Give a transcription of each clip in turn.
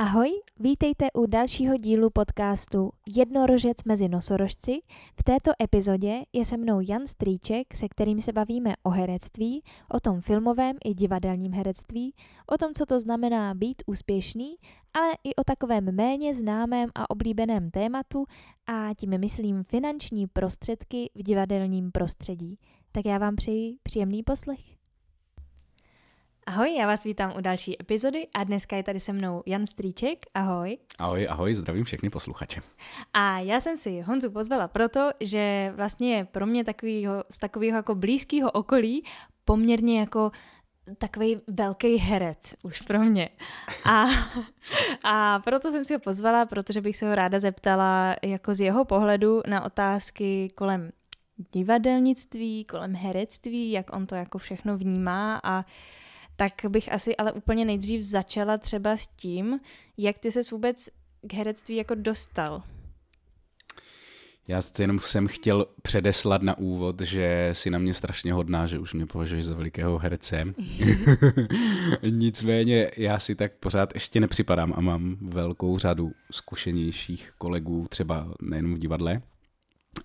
Ahoj, vítejte u dalšího dílu podcastu Jednorožec mezi nosorožci. V této epizodě je se mnou Jan Strýček, se kterým se bavíme o herectví, o tom filmovém i divadelním herectví, o tom, co to znamená být úspěšný, ale i o takovém méně známém a oblíbeném tématu a tím myslím finanční prostředky v divadelním prostředí. Tak já vám přeji příjemný poslech. Ahoj, já vás vítám u další epizody a dneska je tady se mnou Jan Strýček. Ahoj. Ahoj, ahoj, zdravím všechny posluchače. A já jsem si Honzu pozvala proto, že vlastně je pro mě takovýho, z takového jako blízkého okolí poměrně jako takový velký herec už pro mě. A, a proto jsem si ho pozvala, protože bych se ho ráda zeptala jako z jeho pohledu na otázky kolem divadelnictví, kolem herectví, jak on to jako všechno vnímá a tak bych asi ale úplně nejdřív začala třeba s tím, jak ty se vůbec k herectví jako dostal. Já jenom jsem chtěl předeslat na úvod, že si na mě strašně hodná, že už mě považuješ za velikého herce. Nicméně já si tak pořád ještě nepřipadám a mám velkou řadu zkušenějších kolegů, třeba nejen v divadle,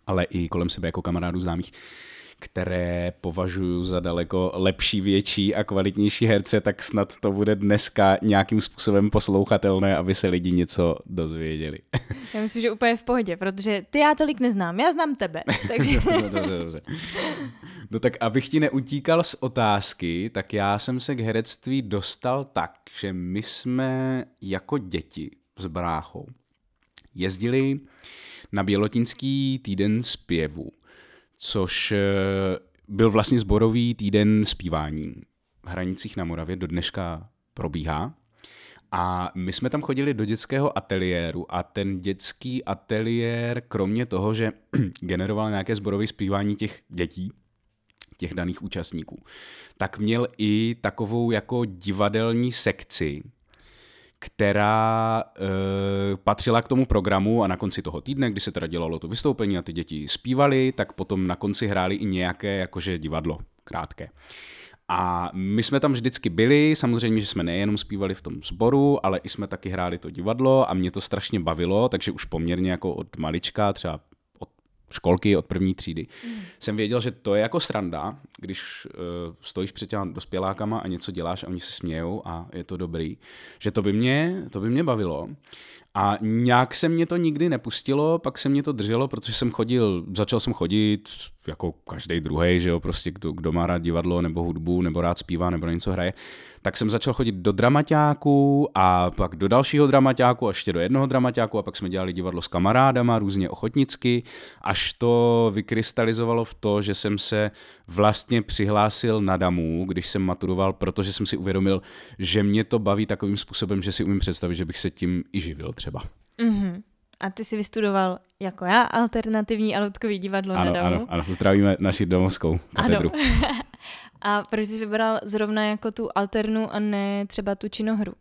ale i kolem sebe jako kamarádů známých, které považuji za daleko lepší, větší a kvalitnější herce, tak snad to bude dneska nějakým způsobem poslouchatelné, aby se lidi něco dozvěděli. Já myslím, že úplně v pohodě, protože ty já tolik neznám, já znám tebe. Takže... dobře, dobře, dobře. No tak abych ti neutíkal z otázky, tak já jsem se k herectví dostal tak, že my jsme jako děti s bráchou jezdili na Bělotinský týden zpěvu což eh, byl vlastně zborový týden zpívání v Hranicích na Moravě, do dneška probíhá. A my jsme tam chodili do dětského ateliéru a ten dětský ateliér, kromě toho, že generoval nějaké zborové zpívání těch dětí, těch daných účastníků, tak měl i takovou jako divadelní sekci, která e, patřila k tomu programu a na konci toho týdne, kdy se teda dělalo to vystoupení a ty děti zpívali, tak potom na konci hráli i nějaké jakože divadlo krátké. A my jsme tam vždycky byli, samozřejmě, že jsme nejenom zpívali v tom sboru, ale i jsme taky hráli to divadlo a mě to strašně bavilo, takže už poměrně jako od malička, třeba školky od první třídy, mm. jsem věděl, že to je jako sranda, když uh, stojíš před těma dospělákama a něco děláš a oni se smějou a je to dobrý, že to by mě, to by mě bavilo. A nějak se mě to nikdy nepustilo, pak se mě to drželo, protože jsem chodil, začal jsem chodit jako každý druhý, že jo, prostě kdo, kdo má rád divadlo nebo hudbu, nebo rád zpívá, nebo něco hraje, tak jsem začal chodit do dramaťáku a pak do dalšího dramaťáku, a ještě do jednoho dramaťáku a pak jsme dělali divadlo s kamarádama, různě ochotnicky, až to vykrystalizovalo v to, že jsem se vlastně přihlásil na DAMu, když jsem maturoval, protože jsem si uvědomil, že mě to baví takovým způsobem, že si umím představit, že bych se tím i živil třeba. Mm-hmm. A ty si vystudoval jako já alternativní a loutkový divadlo ano, na Damu. Ano, ano, zdravíme naši domovskou katedru. Ano. a proč jsi vybral zrovna jako tu alternu a ne třeba tu činohru?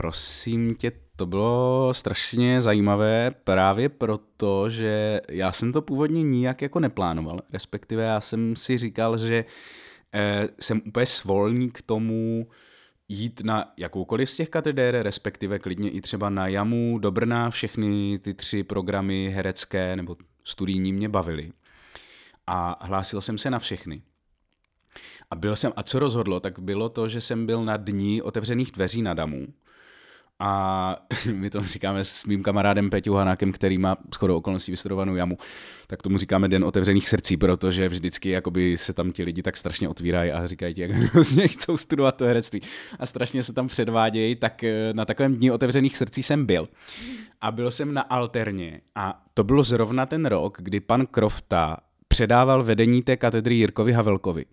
Prosím tě, to bylo strašně zajímavé právě proto, že já jsem to původně nijak jako neplánoval, respektive já jsem si říkal, že eh, jsem úplně svolný k tomu, jít na jakoukoliv z těch katedér, respektive klidně i třeba na JAMu, do Brna, všechny ty tři programy herecké nebo studijní mě bavily. A hlásil jsem se na všechny. A byl jsem, a co rozhodlo, tak bylo to, že jsem byl na dní otevřených dveří na Damu, a my to říkáme s mým kamarádem Peťou Hanákem, který má shodou okolností vystudovanou jamu, tak tomu říkáme den otevřených srdcí, protože vždycky jakoby se tam ti lidi tak strašně otvírají a říkají ti, jak hrozně chcou studovat to herectví. A strašně se tam předvádějí, tak eh, na takovém dní otevřených srdcí jsem byl. A byl jsem na Alterně. A to bylo zrovna ten rok, kdy pan Krofta předával vedení té katedry Jirkovi Havelkovi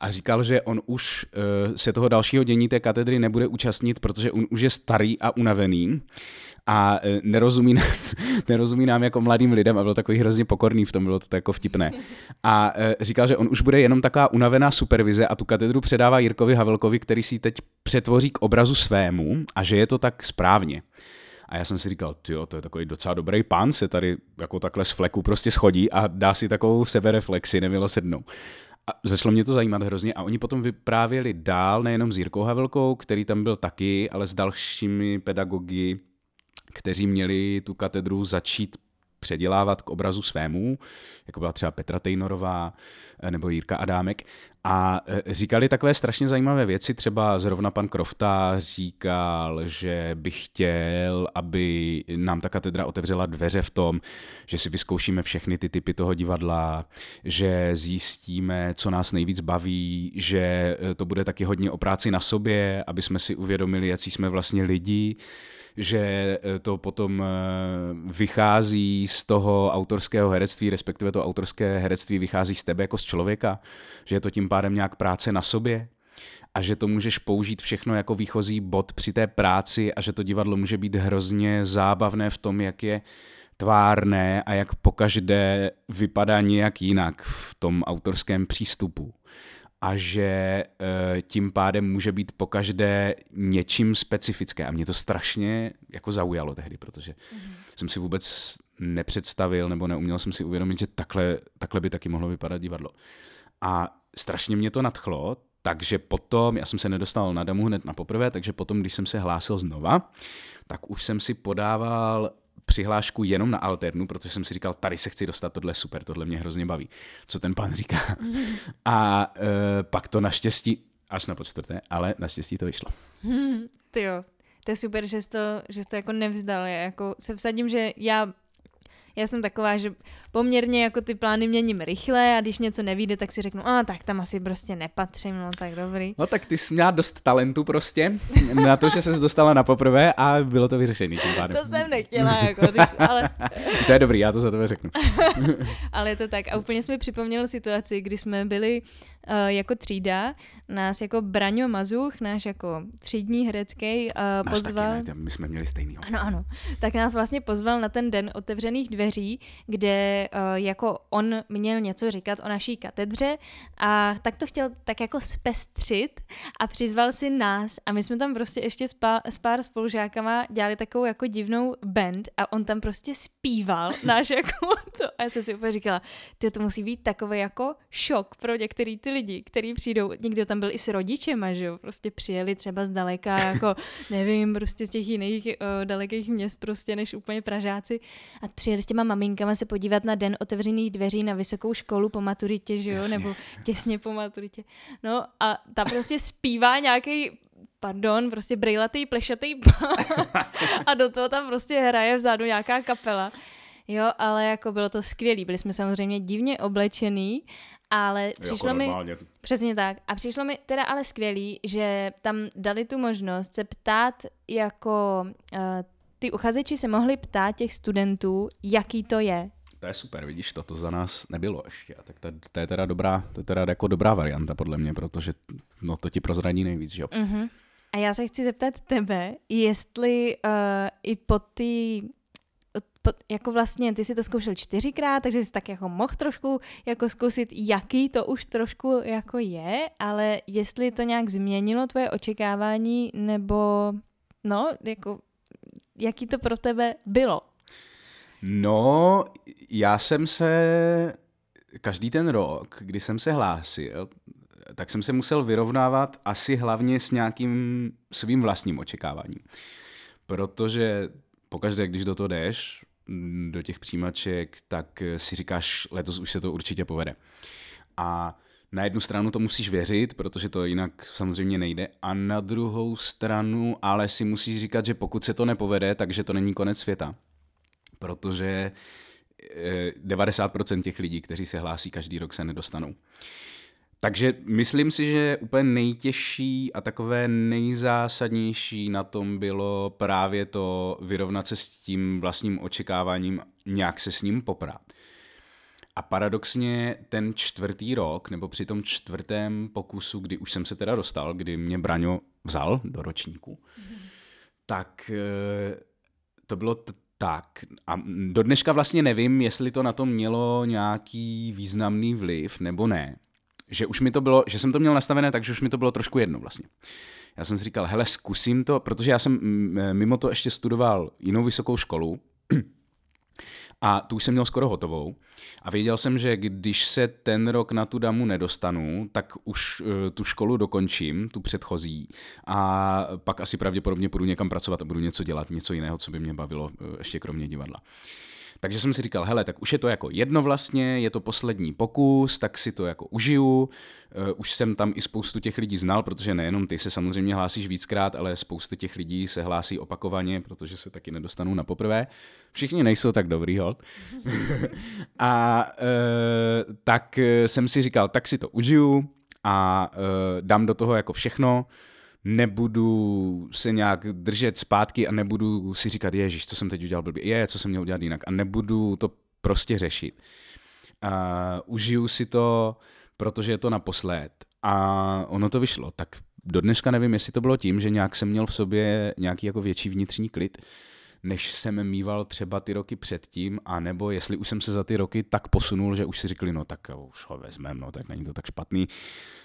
a říkal, že on už uh, se toho dalšího dění té katedry nebude účastnit, protože on už je starý a unavený a uh, nerozumí, nerozumí nám jako mladým lidem a byl takový hrozně pokorný v tom, bylo to jako vtipné. A uh, říkal, že on už bude jenom taková unavená supervize a tu katedru předává Jirkovi Havelkovi, který si teď přetvoří k obrazu svému a že je to tak správně. A já jsem si říkal, jo, to je takový docela dobrý pán, se tady jako takhle z fleku prostě schodí a dá si takovou sebereflexi nemilosrdnou. A začalo mě to zajímat hrozně a oni potom vyprávěli dál, nejenom s Jirkou Havelkou, který tam byl taky, ale s dalšími pedagogy, kteří měli tu katedru začít předělávat k obrazu svému, jako byla třeba Petra Tejnorová eh, nebo Jirka Adámek. A eh, říkali takové strašně zajímavé věci, třeba zrovna pan Krofta říkal, že by chtěl, aby nám ta katedra otevřela dveře v tom, že si vyzkoušíme všechny ty typy toho divadla, že zjistíme, co nás nejvíc baví, že eh, to bude taky hodně o práci na sobě, aby jsme si uvědomili, jaký jsme vlastně lidi, že eh, to potom eh, vychází z toho autorského herectví, respektive to autorské herectví vychází z tebe jako z člověka, že je to tím pádem nějak práce na sobě a že to můžeš použít všechno jako výchozí bod při té práci a že to divadlo může být hrozně zábavné v tom, jak je tvárné a jak pokaždé vypadá nějak jinak v tom autorském přístupu a že e, tím pádem může být pokaždé něčím specifické. A mě to strašně jako zaujalo tehdy, protože mm-hmm. jsem si vůbec nepředstavil nebo neuměl jsem si uvědomit, že takhle, takhle by taky mohlo vypadat divadlo. A strašně mě to nadchlo, takže potom, já jsem se nedostal na damu hned na poprvé, takže potom, když jsem se hlásil znova, tak už jsem si podával přihlášku jenom na alternu, protože jsem si říkal, tady se chci dostat, tohle je super, tohle mě hrozně baví, co ten pán říká. A uh, pak to naštěstí, až na počtvrté, ale naštěstí to vyšlo. Ty jo, to je super, že jsi to, že jsi to jako nevzdal. Já jako se vsadím, že já já jsem taková, že poměrně jako ty plány měním rychle a když něco nevíde, tak si řeknu, a tak tam asi prostě nepatřím, no tak dobrý. No tak ty jsi měla dost talentu prostě na to, že se dostala na poprvé a bylo to vyřešený tím pádem. To jsem nechtěla, jako říct, ale... to je dobrý, já to za tebe řeknu. ale je to tak. A úplně jsme mi připomněl situaci, kdy jsme byli uh, jako třída, nás jako Braňo Mazuch, náš jako třídní herecký, uh, pozval... Taky, ne, my jsme měli stejný. Ano, ano. Tak nás vlastně pozval na ten den otevřených dveří, kde uh, jako on měl něco říkat o naší katedře a tak to chtěl tak jako spestřit a přizval si nás a my jsme tam prostě ještě s, pár, s pár spolužákama dělali takovou jako divnou band a on tam prostě zpíval náš jako to. A já jsem si úplně říkala, ty to musí být takový jako šok pro některý ty lidi, kteří přijdou, někdo tam byl i s rodičema, že jo, prostě přijeli třeba zdaleka, jako nevím, prostě z těch jiných uh, dalekých měst prostě než úplně Pražáci. A přijeli s těma maminkama se podívat na den otevřených dveří na vysokou školu po maturitě, že jo, Jasně. nebo těsně po maturitě. No a ta prostě zpívá nějaký pardon, prostě brejlatý, plešatý a do toho tam prostě hraje vzadu nějaká kapela. Jo, ale jako bylo to skvělé. Byli jsme samozřejmě divně oblečený, ale přišlo jako mi... Normálně. Přesně tak. A přišlo mi teda ale skvělý, že tam dali tu možnost se ptát jako... Uh, ty uchazeči se mohli ptát těch studentů, jaký to je. To je super, vidíš, to, to za nás nebylo ještě. Tak to, to, je teda dobrá, to je teda jako dobrá varianta podle mě, protože no, to ti prozradí nejvíc, že jo? Uh-huh. A já se chci zeptat tebe, jestli uh, i po ty jako vlastně ty si to zkoušel čtyřikrát, takže jsi tak jako mohl trošku jako zkusit, jaký to už trošku jako je, ale jestli to nějak změnilo tvoje očekávání, nebo no, jako jaký to pro tebe bylo? No, já jsem se každý ten rok, kdy jsem se hlásil, tak jsem se musel vyrovnávat asi hlavně s nějakým svým vlastním očekáváním. Protože pokaždé, když do toho jdeš, do těch přijímaček, tak si říkáš, letos už se to určitě povede. A na jednu stranu to musíš věřit, protože to jinak samozřejmě nejde, a na druhou stranu ale si musíš říkat, že pokud se to nepovede, takže to není konec světa. Protože 90% eh, těch lidí, kteří se hlásí každý rok, se nedostanou. Takže myslím si, že úplně nejtěžší a takové nejzásadnější na tom bylo právě to vyrovnat se s tím vlastním očekáváním, nějak se s ním poprát. A paradoxně ten čtvrtý rok, nebo při tom čtvrtém pokusu, kdy už jsem se teda dostal, kdy mě Braňo vzal do ročníku, mm. tak eh, to bylo t- tak. A do dneška vlastně nevím, jestli to na to mělo nějaký významný vliv nebo ne že už mi to bylo, že jsem to měl nastavené tak, že už mi to bylo trošku jedno vlastně. Já jsem si říkal, hele, zkusím to, protože já jsem mimo to ještě studoval jinou vysokou školu A tu už jsem měl skoro hotovou. A věděl jsem, že když se ten rok na tu damu nedostanu, tak už uh, tu školu dokončím, tu předchozí. A pak asi pravděpodobně půjdu někam pracovat a budu něco dělat, něco jiného, co by mě bavilo uh, ještě kromě divadla. Takže jsem si říkal, hele, tak už je to jako jedno vlastně, je to poslední pokus, tak si to jako užiju. Uh, už jsem tam i spoustu těch lidí znal, protože nejenom ty se samozřejmě hlásíš víckrát, ale spousta těch lidí se hlásí opakovaně, protože se taky nedostanou na poprvé. Všichni nejsou tak dobrý, hold. a uh, tak jsem si říkal, tak si to užiju a uh, dám do toho jako všechno nebudu se nějak držet zpátky a nebudu si říkat, ježiš, co jsem teď udělal blbě, je, co jsem měl udělat jinak. A nebudu to prostě řešit. Uh, užiju si to, protože je to naposled. A ono to vyšlo, tak do dneška nevím, jestli to bylo tím, že nějak jsem měl v sobě nějaký jako větší vnitřní klid, než jsem mýval třeba ty roky předtím, a nebo jestli už jsem se za ty roky tak posunul, že už si řekli, no tak už ho vezmeme, no tak není to tak špatný.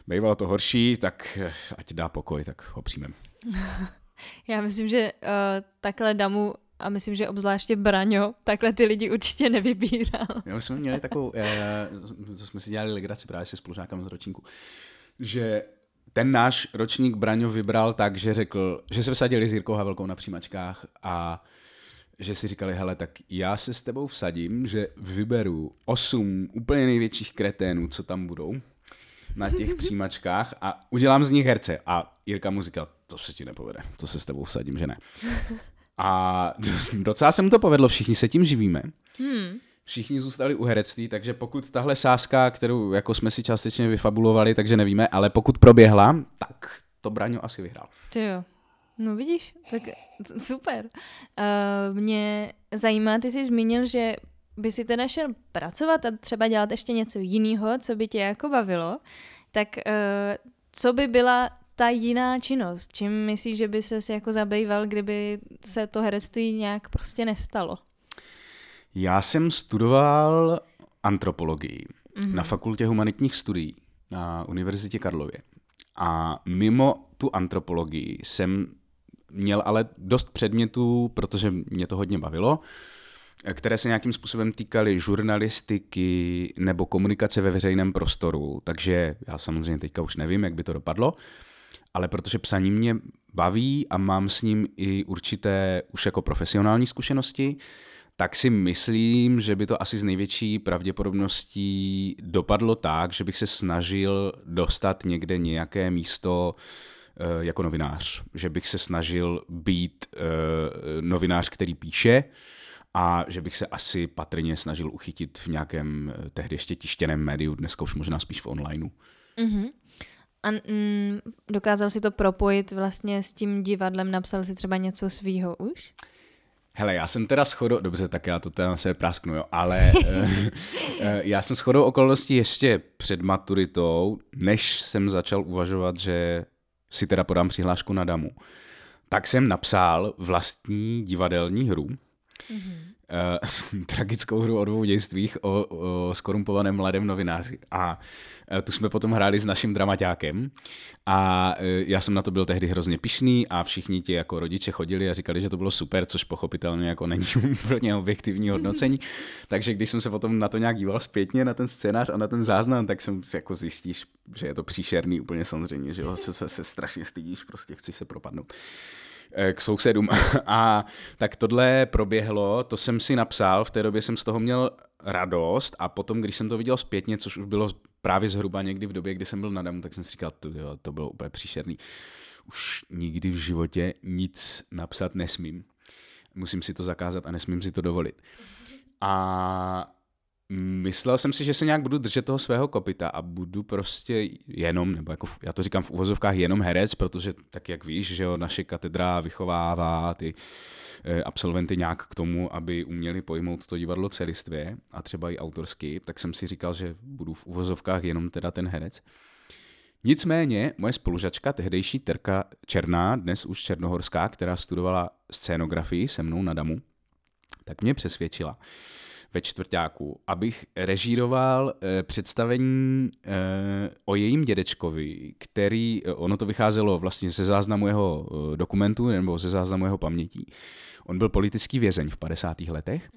Bývalo to horší, tak eh, ať dá pokoj, tak ho přijmem. Já myslím, že uh, takhle damu a myslím, že obzvláště Braňo, takhle ty lidi určitě nevybíral. Jo, jsme měli takovou, eh, to jsme si dělali legraci právě se spolužákem z ročníku, že ten náš ročník Braňo vybral tak, že řekl, že se vsadili s Jirkou Havelkou na přijímačkách a že si říkali, hele, tak já se s tebou vsadím, že vyberu osm úplně největších kreténů, co tam budou na těch přijímačkách a udělám z nich herce. A Jirka mu říkal, to se ti nepovede, to se s tebou vsadím, že ne. A docela se mu to povedlo, všichni se tím živíme. Hmm. Všichni zůstali u herectví, takže pokud tahle sázka, kterou jako jsme si částečně vyfabulovali, takže nevíme, ale pokud proběhla, tak to Braňo asi vyhrál. Ty jo. No vidíš, tak super. Uh, mě zajímá, ty jsi zmínil, že by si teda šel pracovat a třeba dělat ještě něco jiného, co by tě jako bavilo, tak uh, co by byla ta jiná činnost? Čím myslíš, že by ses jako zabýval, kdyby se to herectví nějak prostě nestalo? Já jsem studoval antropologii mm-hmm. na fakultě humanitních studií na Univerzitě Karlově. A mimo tu antropologii jsem měl ale dost předmětů, protože mě to hodně bavilo, které se nějakým způsobem týkaly žurnalistiky nebo komunikace ve veřejném prostoru. Takže já samozřejmě teďka už nevím, jak by to dopadlo, ale protože psaní mě baví a mám s ním i určité už jako profesionální zkušenosti, tak si myslím, že by to asi z největší pravděpodobností dopadlo tak, že bych se snažil dostat někde nějaké místo jako novinář. Že bych se snažil být eh, novinář, který píše a že bych se asi patrně snažil uchytit v nějakém eh, tehdy ještě tištěném médiu, dneska už možná spíš v onlineu. Mm-hmm. A mm, dokázal si to propojit vlastně s tím divadlem? Napsal si třeba něco svýho už? Hele, já jsem teda shodou, dobře, tak já to teda se prásknu, jo, ale já jsem shodou okolností ještě před maturitou, než jsem začal uvažovat, že si teda podám přihlášku na damu, tak jsem napsal vlastní divadelní hru, mm-hmm uh, tragickou hru o dvou dějstvích o, o skorumpovaném mladém novináři. A uh, tu jsme potom hráli s naším dramaťákem a uh, já jsem na to byl tehdy hrozně pišný a všichni ti jako rodiče chodili a říkali, že to bylo super, což pochopitelně jako není úplně objektivní hodnocení. Takže když jsem se potom na to nějak díval zpětně, na ten scénář a na ten záznam, tak jsem jako zjistíš, že je to příšerný úplně samozřejmě, že jo, se, se, se strašně stydíš, prostě chci se propadnout. Eh, k sousedům. A tak tohle proběhlo, to jsem si napsal, v té době jsem z toho měl radost a potom, když jsem to viděl zpětně, což už bylo právě zhruba někdy v době, kdy jsem byl na damu, tak jsem si říkal, to, jo, to bylo úplně příšerný. Už nikdy v životě nic napsat nesmím. Musím si to zakázat a nesmím si to dovolit. A Myslel jsem si, že se nějak budu držet toho svého kopita a budu prostě jenom, nebo jako já to říkám v uvozovkách jenom herec, protože tak jak víš, že jo, naše katedra vychovává ty eh, absolventy nějak k tomu, aby uměli pojmout to divadlo celistvě a třeba i autorsky, tak jsem si říkal, že budu v uvozovkách jenom teda ten herec. Nicméně moje spolužačka, tehdejší Terka Černá, dnes už Černohorská, která studovala scénografii se mnou na Damu, tak mě přesvědčila, ve čtvrtáku, abych režíroval eh, představení eh, o jejím dědečkovi, který, eh, ono to vycházelo vlastně ze záznamu jeho eh, dokumentu nebo ze záznamu jeho pamětí. On byl politický vězeň v 50. letech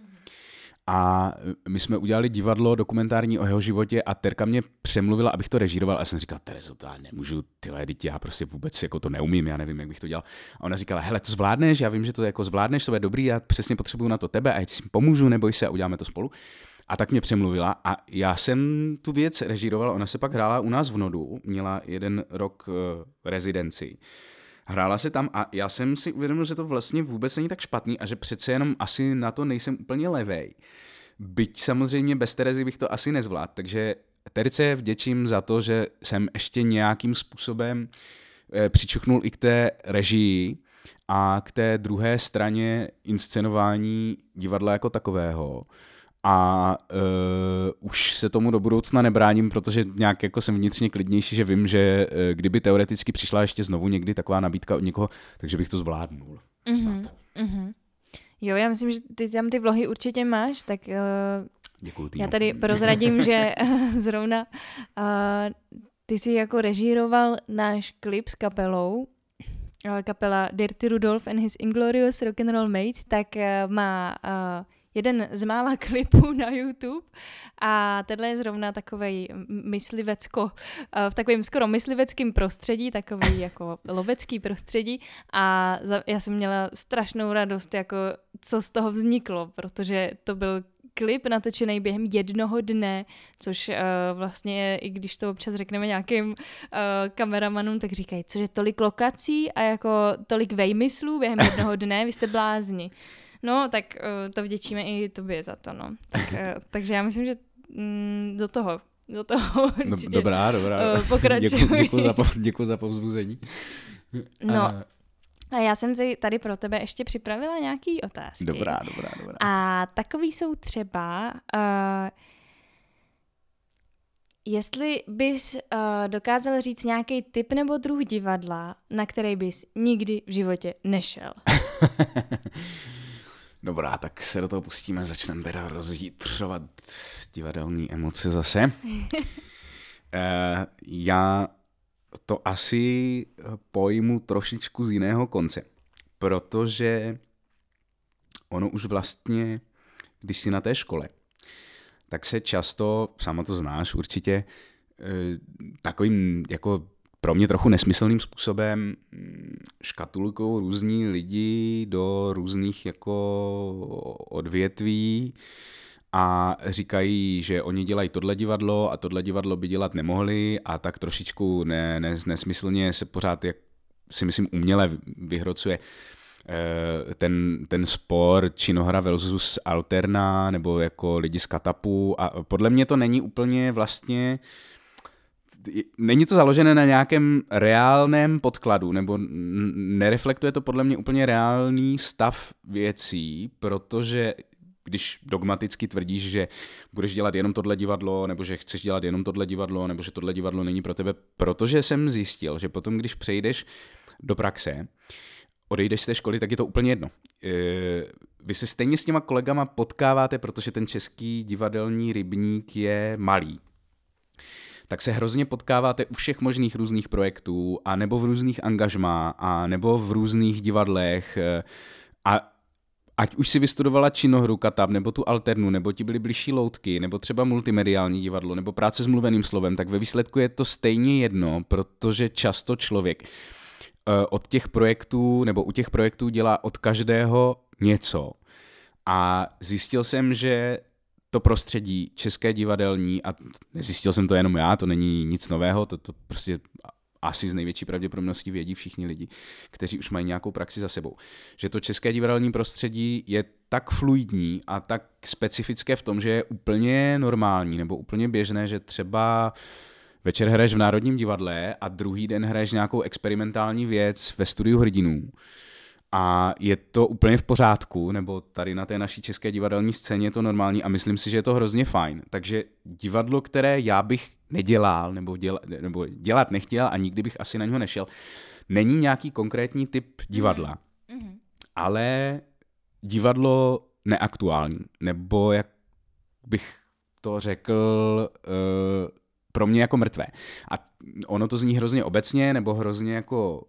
A my jsme udělali divadlo dokumentární o jeho životě a Terka mě přemluvila, abych to režíroval a já jsem říkal, Terezo, to já nemůžu, tyhle, dítě, já prostě vůbec jako to neumím, já nevím, jak bych to dělal. A ona říkala, hele, to zvládneš, já vím, že to jako zvládneš, to je dobrý, já přesně potřebuju na to tebe a já ti pomůžu, neboj se a uděláme to spolu. A tak mě přemluvila a já jsem tu věc režíroval, ona se pak hrála u nás v Nodu, měla jeden rok uh, rezidenci. Hrála se tam a já jsem si uvědomil, že to vlastně vůbec není tak špatný a že přece jenom asi na to nejsem úplně levej. Byť samozřejmě bez Terezy bych to asi nezvládl, takže Terce vděčím za to, že jsem ještě nějakým způsobem eh, přičuchnul i k té režii a k té druhé straně inscenování divadla jako takového a uh, už se tomu do budoucna nebráním, protože nějak jako jsem vnitřně klidnější, že vím, že uh, kdyby teoreticky přišla ještě znovu někdy taková nabídka od někoho, takže bych to zvládnul. Mm-hmm, mm-hmm. Jo, já myslím, že ty tam ty vlohy určitě máš, tak uh, Děkuju, já tady prozradím, že zrovna uh, ty jsi jako režíroval náš klip s kapelou, kapela Dirty Rudolph and his Inglorious Rock'n'Roll Mates, tak uh, má uh, jeden z mála klipů na YouTube. A tenhle je zrovna takový myslivecko, eh, v takovém skoro mysliveckém prostředí, takový jako lovecký prostředí. A já jsem měla strašnou radost, jako co z toho vzniklo, protože to byl klip natočený během jednoho dne, což uh, vlastně i když to občas řekneme nějakým uh, kameramanům, tak říkají, cože tolik lokací a jako tolik vejmyslů během jednoho dne, vy jste blázni. No, tak uh, to vděčíme i tobě za to, no. Tak, uh, takže já myslím, že mm, do toho, do toho no, Dobrá, dobrá. Uh, pokračuj. Děkuji za, děkuji za povzbuzení. No, a já jsem si tady pro tebe ještě připravila nějaký otázky. Dobrá, dobrá, dobrá. A takový jsou třeba, uh, jestli bys uh, dokázal říct nějaký typ nebo druh divadla, na který bys nikdy v životě nešel. Dobrá, tak se do toho pustíme, začneme teda rozjítřovat divadelní emoce zase. e, já to asi pojmu trošičku z jiného konce, protože ono už vlastně, když jsi na té škole, tak se často, sama to znáš určitě, eh, takovým jako pro mě trochu nesmyslným způsobem mm, škatulkou různí lidi do různých jako odvětví a říkají, že oni dělají tohle divadlo a tohle divadlo by dělat nemohli a tak trošičku ne, ne, nesmyslně se pořád, jak si myslím, uměle vyhrocuje eh, ten, ten spor činohra versus alterna nebo jako lidi z katapu a podle mě to není úplně vlastně uh, není to založené na nějakém reálném podkladu, nebo nereflektuje to podle mě úplně reálný stav věcí, protože když dogmaticky tvrdíš, že budeš dělat jenom tohle divadlo, nebo že chceš dělat jenom tohle divadlo, nebo že tohle divadlo není pro tebe, protože jsem zjistil, že potom, když přejdeš do praxe, odejdeš z té školy, tak je to úplně jedno. E, vy se stejně s těma kolegama potkáváte, protože ten český divadelní rybník je malý tak se hrozně potkáváte u všech možných různých projektů, a nebo v různých angažmá, a nebo v různých divadlech. Eh, a ať už si vystudovala činohru Katab, nebo tu alternu, nebo ti byly blížší loutky, nebo třeba multimediální divadlo, nebo práce s mluveným slovem, tak ve výsledku je to stejně jedno, protože často člověk eh, od těch projektů, nebo u těch projektů dělá od každého něco. A zjistil jsem, že to prostředí české divadelní, a nezjistil jsem to jenom já, to není nic nového, to, to prostě asi z největší pravděpodobností vědí všichni lidi, kteří už mají nějakou praxi za sebou. Že to české divadelní prostředí je tak fluidní a tak specifické v tom, že je úplně normální nebo úplně běžné, že třeba večer hraješ v Národním divadle a druhý den hraješ nějakou experimentální věc ve studiu hrdinů a je to úplně v pořádku, nebo tady na té naší české divadelní scéně je to normální a myslím si, že je to hrozně fajn. Takže divadlo, které já bych nedělal, nebo, děla, nebo dělat nechtěl a nikdy bych asi na něho nešel, není nějaký konkrétní typ divadla, mm-hmm. ale divadlo neaktuální, nebo jak bych to řekl, uh, pro mě jako mrtvé. A ono to zní hrozně obecně, nebo hrozně jako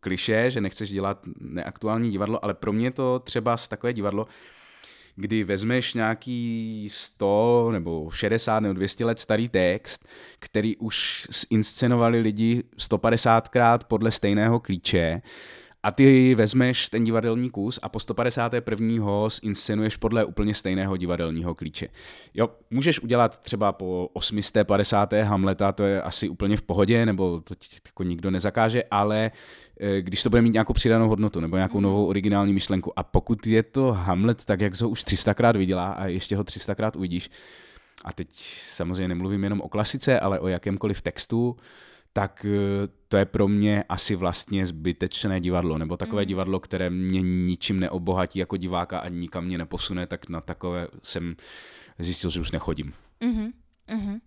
kliše, že nechceš dělat neaktuální divadlo, ale pro mě to třeba z takové divadlo, kdy vezmeš nějaký 100 nebo 60 nebo 200 let starý text, který už zinscenovali lidi 150krát podle stejného klíče, a ty vezmeš ten divadelní kus a po 151. ho zinscenuješ podle úplně stejného divadelního klíče. Jo, můžeš udělat třeba po 850. Hamleta, to je asi úplně v pohodě, nebo to ti jako nikdo nezakáže, ale když to bude mít nějakou přidanou hodnotu nebo nějakou mhm. novou originální myšlenku. A pokud je to Hamlet tak, jak ho už 300krát viděla a ještě ho 300krát uvidíš, a teď samozřejmě nemluvím jenom o klasice, ale o jakémkoliv textu, tak eh, to je pro mě asi vlastně zbytečné divadlo, nebo takové mm. divadlo, které mě ničím neobohatí jako diváka a nikam mě neposune, tak na takové jsem zjistil, že už nechodím. Mm-hmm. Mm-hmm.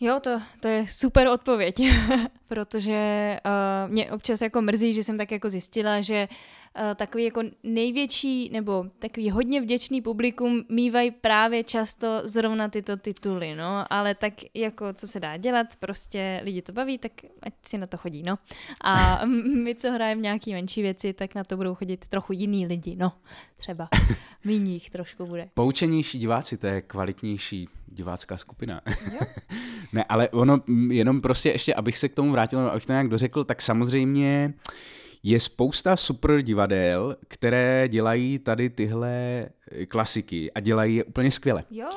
Jo, to, to je super odpověď, protože uh, mě občas jako mrzí, že jsem tak jako zjistila, že uh, takový jako největší nebo takový hodně vděčný publikum mývají právě často zrovna tyto tituly, no, ale tak jako co se dá dělat, prostě lidi to baví, tak ať si na to chodí, no. A my, co hrajeme nějaký menší věci, tak na to budou chodit trochu jiný lidi, no, třeba míních trošku bude. Poučenější diváci, to je kvalitnější divácká skupina. ne, ale ono jenom prostě ještě, abych se k tomu vrátil, abych to nějak dořekl, tak samozřejmě je spousta super divadel, které dělají tady tyhle klasiky a dělají je úplně skvěle. Jo.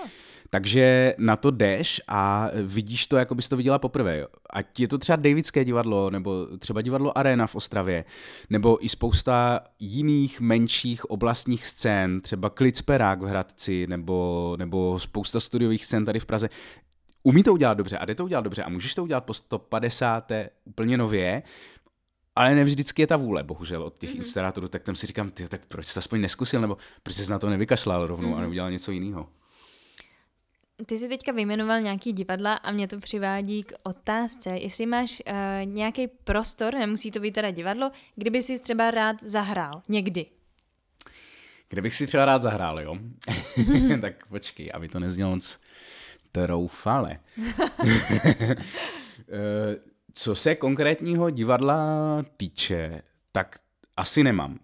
Takže na to jdeš a vidíš to, jako bys to viděla poprvé. Ať je to třeba Davidské divadlo, nebo třeba divadlo Arena v Ostravě, nebo i spousta jiných menších oblastních scén, třeba Klicperák v Hradci, nebo, nebo spousta studiových scén tady v Praze. Umí to udělat dobře a jde to udělat dobře a můžeš to udělat po 150. úplně nově, ale ne vždycky je ta vůle, bohužel, od těch mm-hmm. instalátorů, tak tam si říkám, ty, tak proč jsi aspoň neskusil, nebo proč jsi na to nevykašlal rovnou mm-hmm. a mhm. neudělal něco jiného. Ty jsi teďka vyjmenoval nějaký divadla a mě to přivádí k otázce, jestli máš uh, nějaký prostor, nemusí to být teda divadlo, kdyby jsi třeba rád zahrál někdy. Kdybych si třeba rád zahrál, jo? tak počkej, aby to neznělo moc troufale. Eh, co se konkrétního divadla týče, tak asi nemám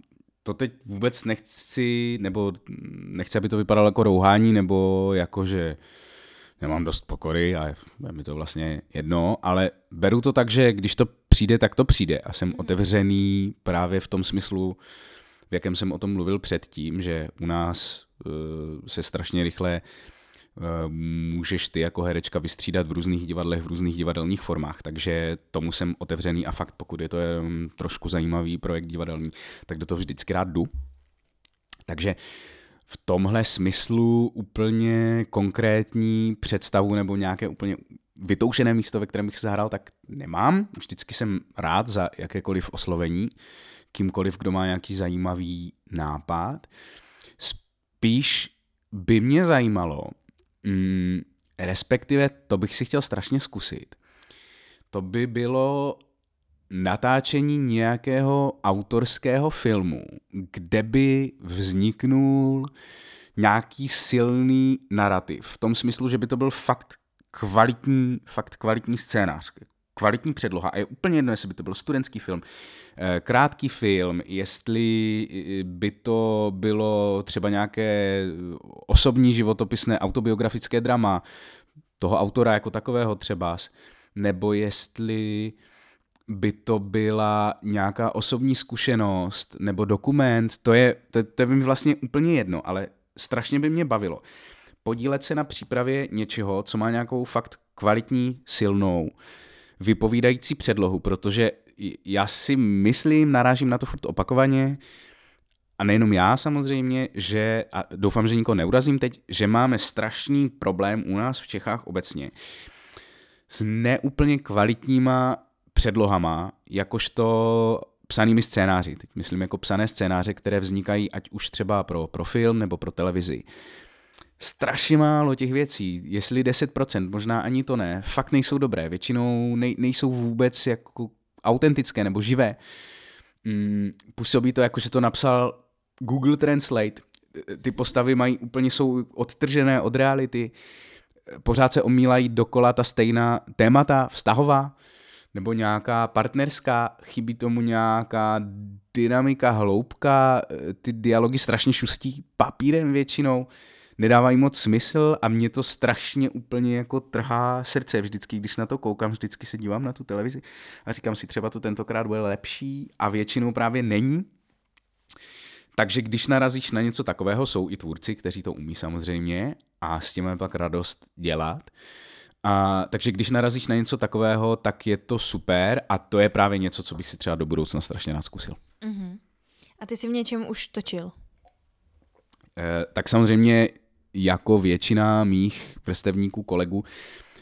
to teď vůbec nechci, nebo nechci, aby to vypadalo jako rouhání, nebo jako, že nemám dost pokory a je mi to vlastně jedno, ale beru to tak, že když to přijde, tak to přijde a jsem mhm. otevřený právě v tom smyslu, v jakém jsem o tom mluvil předtím, že u nás uh, se strašně rychle Eh, můžeš ty jako herečka vystřídat v různých divadlech, v různých divadelních formách, takže tomu jsem otevřený a fakt pokud je to jen trošku zajímavý projekt divadelní, tak do toho vždycky rád jdu. Takže v tomhle smyslu úplně konkrétní představu nebo nějaké úplně vytoušené místo, ve kterém bych se zahrál, tak nemám. Vždycky jsem rád za jakékoliv oslovení, kýmkoliv, kdo má nějaký zajímavý nápad. Spíš by mě zajímalo, Mm, respektive to bych si chtěl strašně zkusit. To by bylo natáčení nějakého autorského filmu, kde by vzniknul nějaký silný narrativ. V tom smyslu, že by to byl fakt kvalitní, fakt kvalitní scénář, kvalitní předloha. A je úplně jedno, jestli by to byl studentský film, eh, krátký film, jestli eh, by to bylo třeba nějaké osobní životopisné autobiografické drama toho autora jako takového třeba, nebo jestli by to byla nějaká osobní zkušenost nebo dokument, to je, to, to je mi vlastně úplně jedno, ale strašně by mě bavilo podílet se na přípravě něčeho, co má nějakou fakt kvalitní, silnou, vypovídající předlohu, protože já si myslím, narážím na to furt opakovaně, a nejenom já samozřejmě, že, a doufám, že nikoho neurazím teď, že máme strašný problém u nás v Čechách obecně s neúplně kvalitníma předlohama, jakožto psanými scénáři. Teď myslím jako psané scénáře, které vznikají ať už třeba pro, pro film nebo pro televizi. Strašně málo těch věcí, jestli 10%, možná ani to ne, fakt nejsou dobré, většinou nej, nejsou vůbec jako autentické nebo živé. Mm, působí to jako, že to napsal Google Translate, ty postavy mají úplně jsou odtržené od reality, pořád se omílají dokola ta stejná témata, vztahová, nebo nějaká partnerská, chybí tomu nějaká dynamika, hloubka, eh, ty dialogy strašně šustí papírem většinou, nedávají moc smysl a mě to strašně úplně jako trhá srdce vždycky, když na to koukám, vždycky se dívám na tu televizi a říkám si, třeba to tentokrát bude lepší a většinou právě není. Takže když narazíš na něco takového, jsou i tvůrci, kteří to umí samozřejmě a s tím pak radost dělat. A, takže když narazíš na něco takového, tak je to super a to je právě něco, co bych si třeba do budoucna strašně rád zkusil. Uh-huh. A ty jsi v něčem už točil? E, tak samozřejmě jako většina mých vrstevníků, kolegů,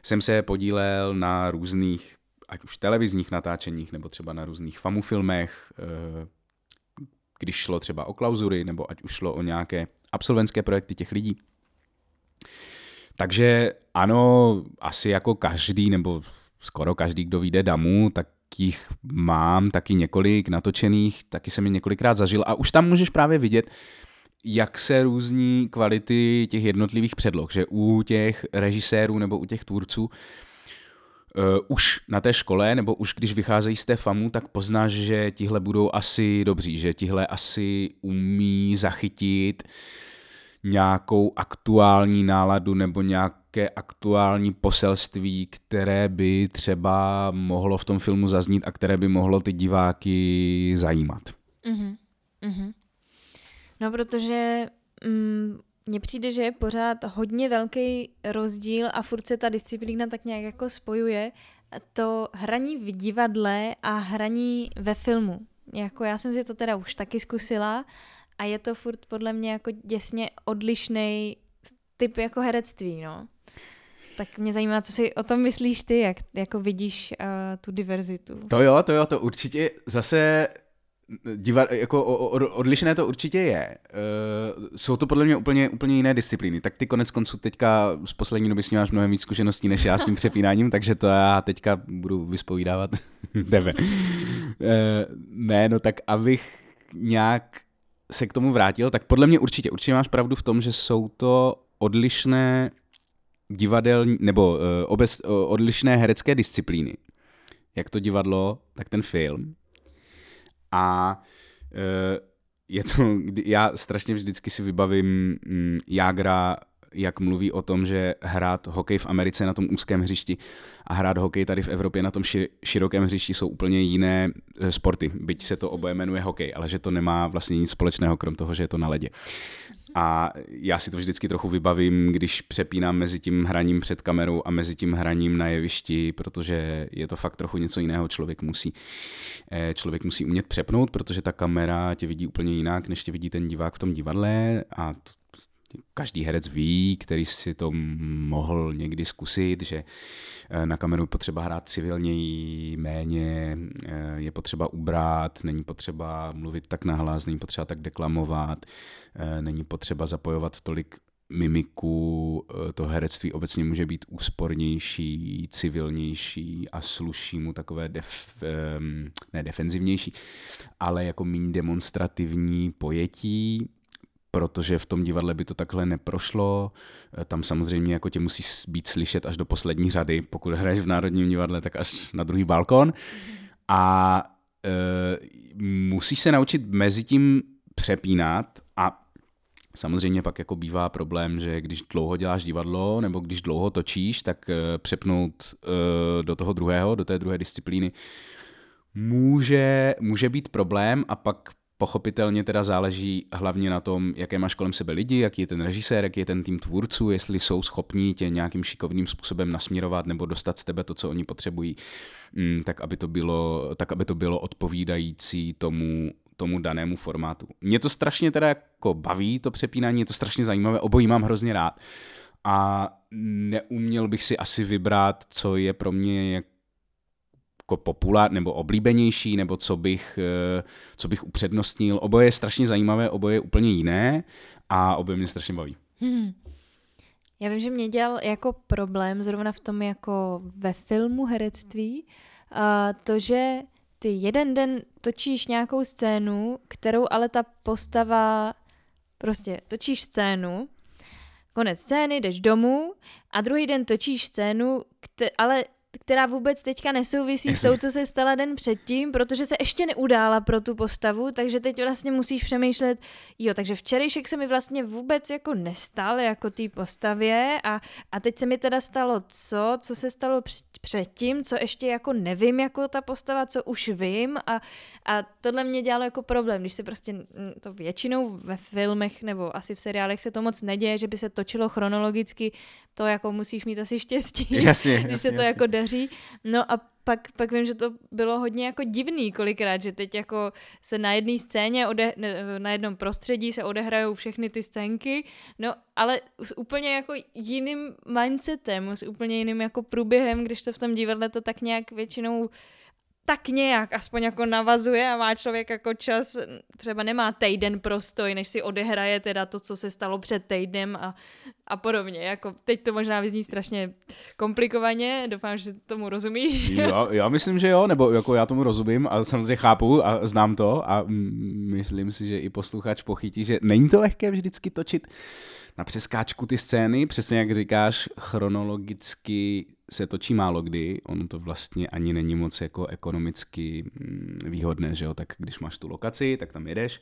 jsem se podílel na různých, ať už televizních natáčeních, nebo třeba na různých famufilmech, eh, když šlo třeba o klauzury, nebo ať už šlo o nějaké absolventské projekty těch lidí. Takže ano, asi jako každý, nebo skoro každý, kdo vyjde damu, tak jich mám taky několik natočených, taky jsem je několikrát zažil. A už tam můžeš právě vidět, jak se různí kvality těch jednotlivých předloh, že u těch režisérů nebo u těch tvůrců uh, už na té škole, nebo už když vycházejí z té famu, tak poznáš, že tihle budou asi dobří, že tihle asi umí zachytit nějakou aktuální náladu nebo nějaké aktuální poselství, které by třeba mohlo v tom filmu zaznít a které by mohlo ty diváky zajímat. Mm-hmm. Mm-hmm. No, protože mm, přijde, že je pořád hodně velký rozdíl a furt se ta disciplína tak nějak jako spojuje to hraní v divadle a hraní ve filmu. Jako já jsem si to teda už taky zkusila a je to furt podle mě jako děsně odlišný typ jako herectví, no. Tak mě zajímá, co si o tom myslíš ty, jak jako vidíš uh, tu diverzitu. To jo, to jo, to určitě zase diva, jako odlišné to určitě je. Uh, jsou to podle mě úplně, úplně jiné disciplíny. Tak ty konec konců teďka z poslední doby s ním máš mnohem víc zkušeností než já s tím přepínáním, takže to já teďka budu vyspovídávat tebe. Uh, ne, no tak abych nějak se k tomu vrátil, tak podle mě určitě, určitě máš pravdu v tom, že jsou to odlišné divadelní, nebo uh, obec, uh, odlišné herecké disciplíny. Jak to divadlo, tak ten film. A uh, je to, já strašně vždycky si vybavím um, Jágra, jak mluví o tom, že hrát hokej v Americe na tom úzkém hřišti a hrát hokej tady v Evropě na tom širokém hřišti jsou úplně jiné eh, sporty. Byť se to oboje jmenuje hokej, ale že to nemá vlastně nic společného, krom toho, že je to na ledě. A já si to vždycky trochu vybavím, když přepínám mezi tím hraním před kamerou a mezi tím hraním na jevišti, protože je to fakt trochu něco jiného. Člověk musí, eh, člověk musí umět přepnout, protože ta kamera tě vidí úplně jinak, než tě vidí ten divák v tom divadle a každý herec ví, který si to mohl někdy zkusit, že eh, na kameru potřeba hrát civilněji, méně, eh, je potřeba ubrat, není potřeba mluvit tak nahlas, není potřeba tak deklamovat, eh, není potřeba zapojovat tolik mimiku, to herectví obecně může být úspornější, civilnější a sluší mu takové def, ne defenzivnější, ale jako méně demonstrativní pojetí, protože v tom divadle by to takhle neprošlo. Eh, tam samozřejmě jako tě musí být slyšet až do poslední řady. Pokud hraješ v Národním divadle, tak až na druhý balkon. A e, musíš se naučit mezi tím přepínat a Samozřejmě pak jako bývá problém, že když dlouho děláš divadlo nebo když dlouho točíš, tak e, přepnout e, do toho druhého, do té druhé disciplíny může, může být problém a pak Pochopitelně teda záleží hlavně na tom, jaké máš kolem sebe lidi, jaký je ten režisér, jaký je ten tým tvůrců, jestli jsou schopní tě nějakým šikovným způsobem nasměrovat nebo dostat z tebe to, co oni potřebují, mm, tak aby to bylo, tak aby to bylo odpovídající tomu, tomu danému formátu. Mě to strašně teda jako baví, to přepínání, je to strašně zajímavé, obojí mám hrozně rád. A neuměl bych si asi vybrat, co je pro mě jak jako populár nebo oblíbenější, nebo co bych, eh, co bych upřednostnil. Oboje je strašně zajímavé, oboje je úplně jiné a oboje mě strašně baví. Hmm. Já vím, že mě dělal jako problém zrovna v tom jako ve filmu herectví uh, to, že ty jeden den točíš nějakou scénu, kterou ale ta postava prostě točíš scénu, konec scény, jdeš domů a druhý den točíš scénu, kte- ale která vůbec teďka nesouvisí s tou, co se stala den předtím, protože se ještě neudála pro tu postavu, takže teď vlastně musíš přemýšlet, jo, takže včerejšek se mi vlastně vůbec jako nestal jako té postavě a, a teď se mi teda stalo co, co se stalo předtím, co ještě jako nevím jako ta postava, co už vím a, a tohle mě dělalo jako problém, když se prostě to většinou ve filmech nebo asi v seriálech se to moc neděje, že by se točilo chronologicky, to jako musíš mít asi štěstí, jasně, když jasně, se to jasně. jako daří. No a pak, pak vím, že to bylo hodně jako divný kolikrát, že teď jako se na jedné scéně, ode, na jednom prostředí se odehrajou všechny ty scénky, no ale s úplně jako jiným mindsetem, s úplně jiným jako průběhem, když to v tom divadle to tak nějak většinou tak nějak aspoň jako navazuje a má člověk jako čas, třeba nemá týden prostoj, než si odehraje teda to, co se stalo před týdnem a, a podobně. Jako teď to možná vyzní strašně komplikovaně, doufám, že tomu rozumíš. Já, já myslím, že jo, nebo jako já tomu rozumím a samozřejmě chápu a znám to a myslím si, že i posluchač pochytí, že není to lehké vždycky točit na přeskáčku ty scény, přesně jak říkáš, chronologicky se točí málo kdy, ono to vlastně ani není moc jako ekonomicky mm, výhodné, že jo, tak když máš tu lokaci, tak tam jedeš,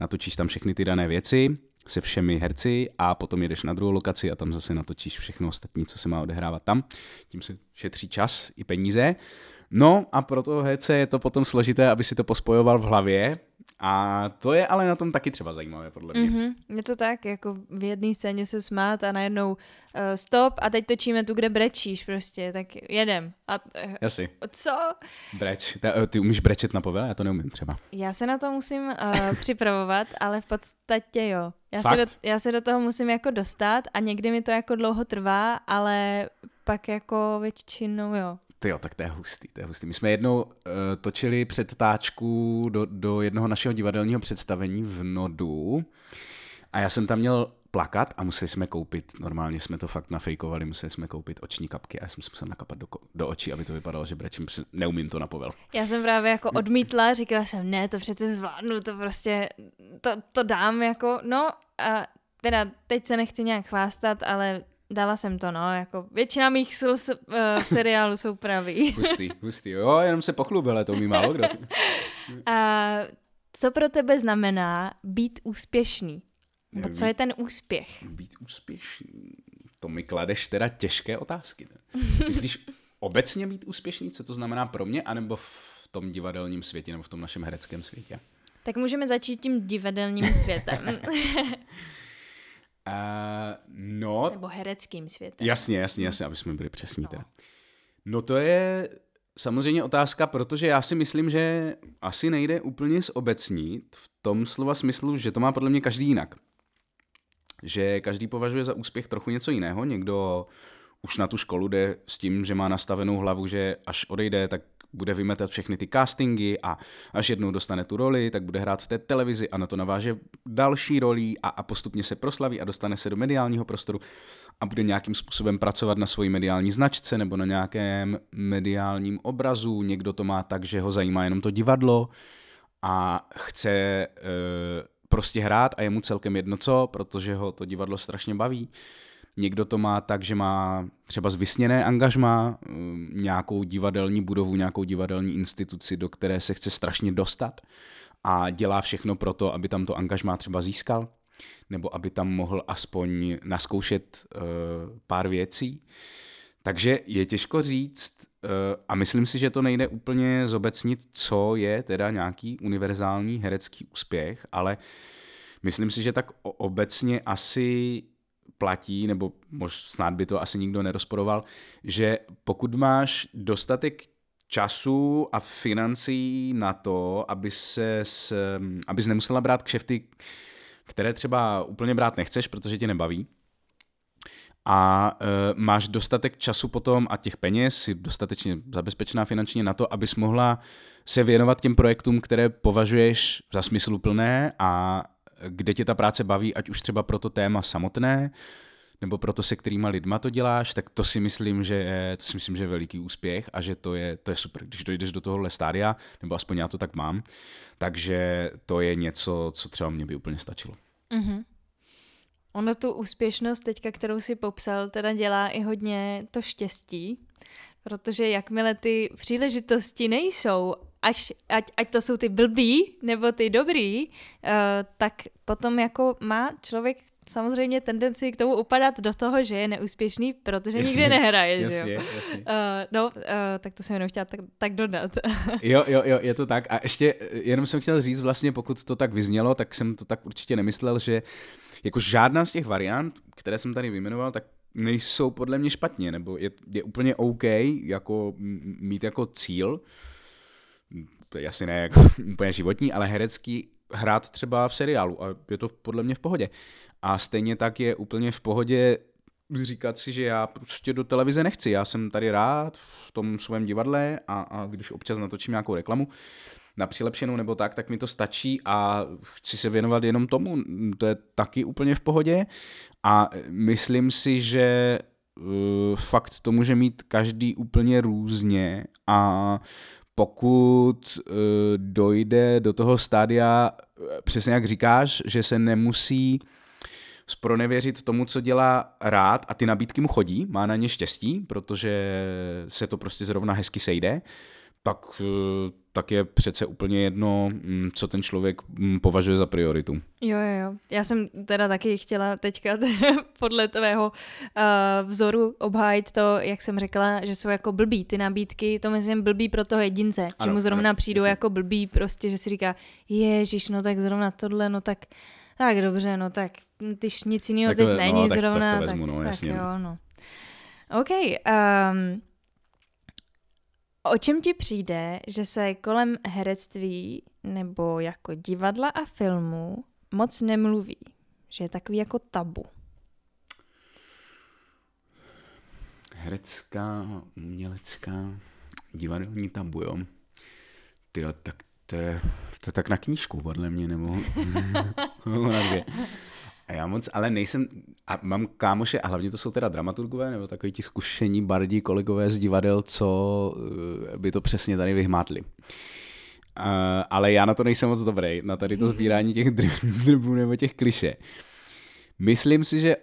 natočíš tam všechny ty dané věci se všemi herci a potom jedeš na druhou lokaci a tam zase natočíš všechno ostatní, co se má odehrávat tam. Tím se šetří čas i peníze. No a pro toho herce je to potom složité, aby si to pospojoval v hlavě, a to je ale na tom taky třeba zajímavé, podle mě. Mm-hmm. Je to tak, jako v jedné scéně se smát a najednou uh, stop a teď točíme tu, kde brečíš prostě, tak jedem. A, uh, Jasně. Co? Breč. Ty, ty umíš brečet na povel? Já to neumím třeba. Já se na to musím uh, připravovat, ale v podstatě jo. Já se, do, já se do toho musím jako dostat a někdy mi to jako dlouho trvá, ale pak jako většinou jo. Ty jo, tak to je hustý, to je hustý. My jsme jednou uh, točili předtáčku do, do jednoho našeho divadelního představení v Nodu a já jsem tam měl plakat a museli jsme koupit, normálně jsme to fakt nafejkovali, museli jsme koupit oční kapky a já jsem si musel nakapat do, do očí, aby to vypadalo, že brečím, neumím to na povel. Já jsem právě jako odmítla, říkala jsem, ne, to přece zvládnu, to prostě, to, to dám jako, no a teda teď se nechci nějak chvástat, ale Dala jsem to, no, jako většina mých sil uh, v seriálu jsou pravý. hustý, hustý, jo, jenom se pochlubila, ale to umí málo kdo. A co pro tebe znamená být úspěšný? Nebo co je ten úspěch? Být úspěšný. To mi kladeš teda těžké otázky. Ne? Myslíš obecně být úspěšný, co to znamená pro mě, anebo v tom divadelním světě, nebo v tom našem hereckém světě? Tak můžeme začít tím divadelním světem. Uh, no. Nebo hereckým světem. Jasně, jasně, jasně, aby jsme byli přesní. No. Teda. No to je samozřejmě otázka, protože já si myslím, že asi nejde úplně zobecnit v tom slova smyslu, že to má podle mě každý jinak. Že každý považuje za úspěch trochu něco jiného. Někdo už na tu školu jde s tím, že má nastavenou hlavu, že až odejde, tak bude vymetat všechny ty castingy a až jednou dostane tu roli, tak bude hrát v té televizi a na to naváže další roli a, a postupně se proslaví a dostane se do mediálního prostoru a bude nějakým způsobem pracovat na svojí mediální značce nebo na nějakém mediálním obrazu. Někdo to má tak, že ho zajímá jenom to divadlo a chce e, prostě hrát a je mu celkem jedno co, protože ho to divadlo strašně baví. Někdo to má tak, že má třeba zvysněné angažma, um, nějakou divadelní budovu, nějakou divadelní instituci, do které se chce strašně dostat a dělá všechno pro to, aby tam to angažma třeba získal, nebo aby tam mohl aspoň naskoušet uh, pár věcí. Takže je těžko říct, uh, a myslím si, že to nejde úplně zobecnit, co je teda nějaký univerzální herecký úspěch, ale myslím si, že tak obecně asi platí, nebo mož, snad by to asi nikdo nerozporoval, že pokud máš dostatek času a financí na to, aby se s, abys nemusela brát kšefty, které třeba úplně brát nechceš, protože tě nebaví, a e, máš dostatek času potom a těch peněz, si dostatečně zabezpečená finančně na to, abys mohla se věnovat těm projektům, které považuješ za smysluplné a kde tě ta práce baví, ať už třeba pro to téma samotné, nebo proto se kterýma lidma to děláš, tak to si myslím, že je, to si myslím, že je veliký úspěch a že to je, to je super, když dojdeš do tohohle stádia, nebo aspoň já to tak mám, takže to je něco, co třeba mě by úplně stačilo. Mm-hmm. Ono tu úspěšnost teďka, kterou si popsal, teda dělá i hodně to štěstí, protože jakmile ty příležitosti nejsou, až, ať, ať to jsou ty blbý nebo ty dobrý, uh, tak potom jako má člověk samozřejmě tendenci k tomu upadat do toho, že je neúspěšný, protože jasně, nikdy nehraje, jasně, že jo? Jasně. Uh, no, uh, tak to jsem jenom chtěla tak, tak dodat. jo, jo, jo, je to tak. A ještě jenom jsem chtěl říct vlastně, pokud to tak vyznělo, tak jsem to tak určitě nemyslel, že jako žádná z těch variant, které jsem tady vyjmenoval, tak nejsou podle mě špatně, nebo je, je úplně OK jako mít jako cíl, asi ne jako úplně životní, ale herecký hrát třeba v seriálu a je to podle mě v pohodě. A stejně tak je úplně v pohodě říkat si, že já prostě do televize nechci, já jsem tady rád v tom svém divadle a, a když občas natočím nějakou reklamu na přilepšenou nebo tak, tak mi to stačí a chci se věnovat jenom tomu, to je taky úplně v pohodě. A myslím si, že uh, fakt to může mít každý úplně různě a pokud uh, dojde do toho stádia, přesně jak říkáš, že se nemusí spronevěřit tomu, co dělá rád a ty nabídky mu chodí, má na ně štěstí, protože se to prostě zrovna hezky sejde, tak, eh, tak je přece úplně jedno, mm, co ten člověk mm, považuje za prioritu. Jo, jo, jo. Já jsem teda taky chtěla teďka podle tvého uh, vzoru obhájit to, jak jsem řekla, že jsou jako blbý ty nabídky, to myslím blbý pro toho jedince, ano, že mu zrovna ano, přijdou jasný. jako blbý, prostě, že si říká, ježiš, no tak zrovna tohle, no tak tak dobře, no tak když nic jiného teď není no, tak, zrovna, tak, to vezmu, tak, no, jasně, tak no. jo, no. OK, um, o čem ti přijde, že se kolem herectví nebo jako divadla a filmu moc nemluví? Že je takový jako tabu? Herecká, umělecká, divadelní tabu, jo. Tyjo, tak to je, to je tak na knížku, podle mě, nebo A já moc, ale nejsem, a mám kámoše, a hlavně to jsou teda dramaturgové, nebo takový ti zkušení bardí kolegové z divadel, co eh, by to přesně tady vyhmátli. Uh, ale já na to nejsem moc dobrý, na tady to sbírání těch drbů nebo těch kliše. Myslím si, že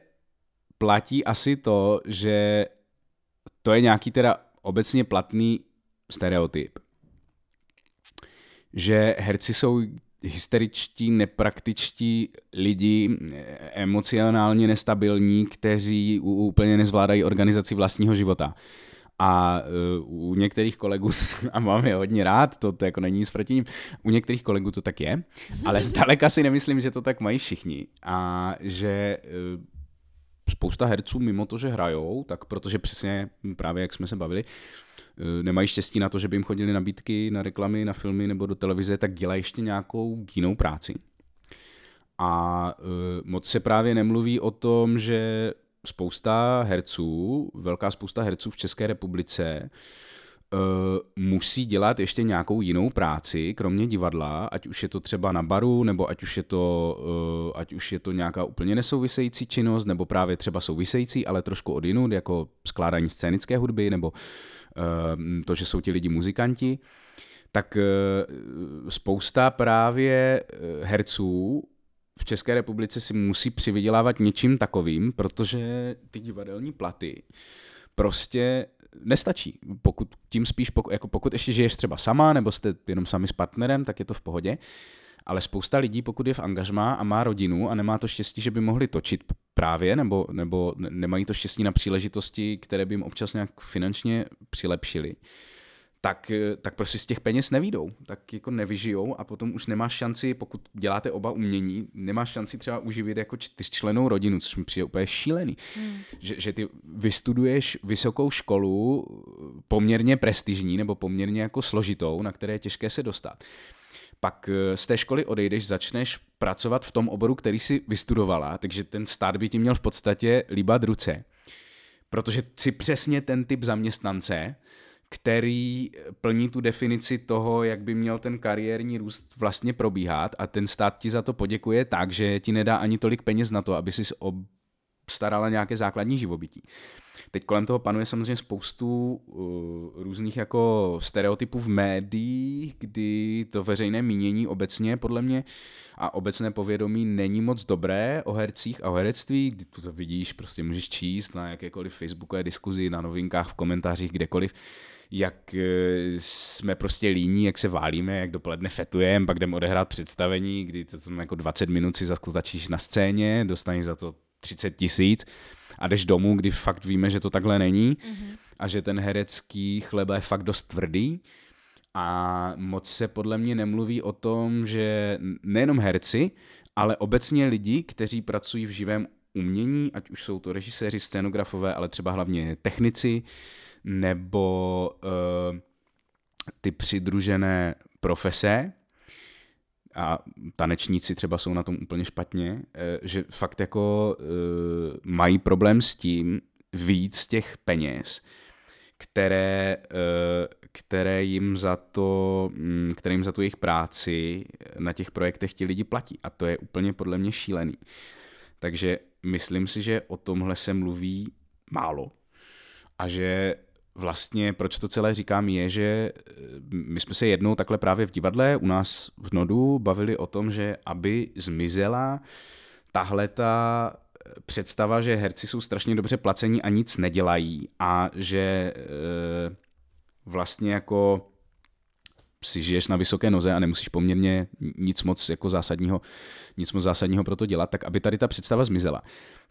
platí asi to, že to je nějaký teda obecně platný stereotyp že herci jsou hysteričtí, nepraktičtí lidi, emocionálně nestabilní, kteří úplně nezvládají organizaci vlastního života. A uh, u některých kolegů, a mám je hodně rád, to, to jako není nic proti ním, u některých kolegů to tak je, ale zdaleka si nemyslím, že to tak mají všichni. A že uh, spousta herců mimo to, že hrajou, tak protože přesně právě jak jsme se bavili, Eh, nemají štěstí na to, že by jim chodili nabídky na reklamy, na filmy nebo do televize, tak dělají ještě nějakou jinou práci. A uh, moc se právě nemluví o tom, že spousta herců, velká spousta herců v České republice uh, musí dělat ještě nějakou jinou práci, kromě divadla, ať už je to třeba na baru, nebo ať už je to, ať už je to nějaká úplně nesouvisející činnost, nebo právě třeba související, ale trošku od jinut, jako skládání scénické hudby, nebo to, že jsou ti lidi muzikanti, tak eh, spousta právě eh, herců v České republice si musí přivydělávat něčím takovým, protože ty divadelní platy prostě nestačí. Pokud tím spíš, jako pokud ještě žiješ třeba sama, nebo jste jenom sami s partnerem, tak je to v pohodě ale spousta lidí, pokud je v angažmá a má rodinu a nemá to štěstí, že by mohli točit právě, nebo, nebo nemají to štěstí na příležitosti, které by jim občas nějak finančně přilepšily, tak, tak prostě z těch peněz nevídou, tak jako nevyžijou a potom už nemáš šanci, pokud děláte oba umění, nemáš šanci třeba uživit jako čtyřčlenou rodinu, což mi přijde úplně šílený. Hmm. Že, že ty vystuduješ vysokou školu poměrně prestižní nebo poměrně jako složitou, na které je těžké se dostat pak eh, z té školy odejdeš, začneš pracovat v tom oboru, který si vystudovala, takže ten stát by ti měl v podstatě líbat ruce. Protože si přesně ten typ zaměstnance, který plní tu definici toho, jak by měl ten kariérní růst vlastně probíhat a ten stát ti za to poděkuje tak, že ti nedá ani tolik peněz na to, aby si starala nějaké základní živobytí. Teď kolem toho panuje samozřejmě spoustu uh, různých jako stereotypů v médiích, kdy to veřejné mínění obecně podle mě a obecné povědomí není moc dobré o hercích a o herectví, kdy to vidíš, prostě můžeš číst na jakékoliv facebookové diskuzi, na novinkách, v komentářích, kdekoliv, jak eh, jsme prostě líní, jak se válíme, jak dopoledne fetujeme, pak jdeme odehrát představení, kdy to tam jako 20 minut si zaskotačíš na scéně, dostaneš za to 30 tisíc a jdeš domů, kdy fakt víme, že to takhle není mm-hmm. a že ten herecký chleba je fakt dost tvrdý a moc se podle mě nemluví o tom, že nejenom herci, ale obecně lidi, kteří pracují v živém umění, ať už jsou to režiséři, scénografové, ale třeba hlavně technici, nebo uh, ty přidružené profese, a tanečníci třeba jsou na tom úplně špatně, eh, že fakt jako uh, mají problém s tím víc těch peněz, které, uh, které jim za to, um, které jim za tu jejich práci na těch projektech ti lidi platí. A to je úplně podle mě šílený. Takže myslím si, že o tomhle se mluví málo. A že vlastně, proč to celé říkám, je, že eh, my jsme se jednou takhle právě v divadle u nás v Nodu bavili o tom, že aby zmizela tahle ta eh, představa, že herci jsou strašně dobře placení a nic nedělají a že e, vlastně jako si žiješ na vysoké noze a nemusíš poměrně nic moc jako zásadního, nic moc zásadního pro to dělat, tak aby tady ta představa zmizela.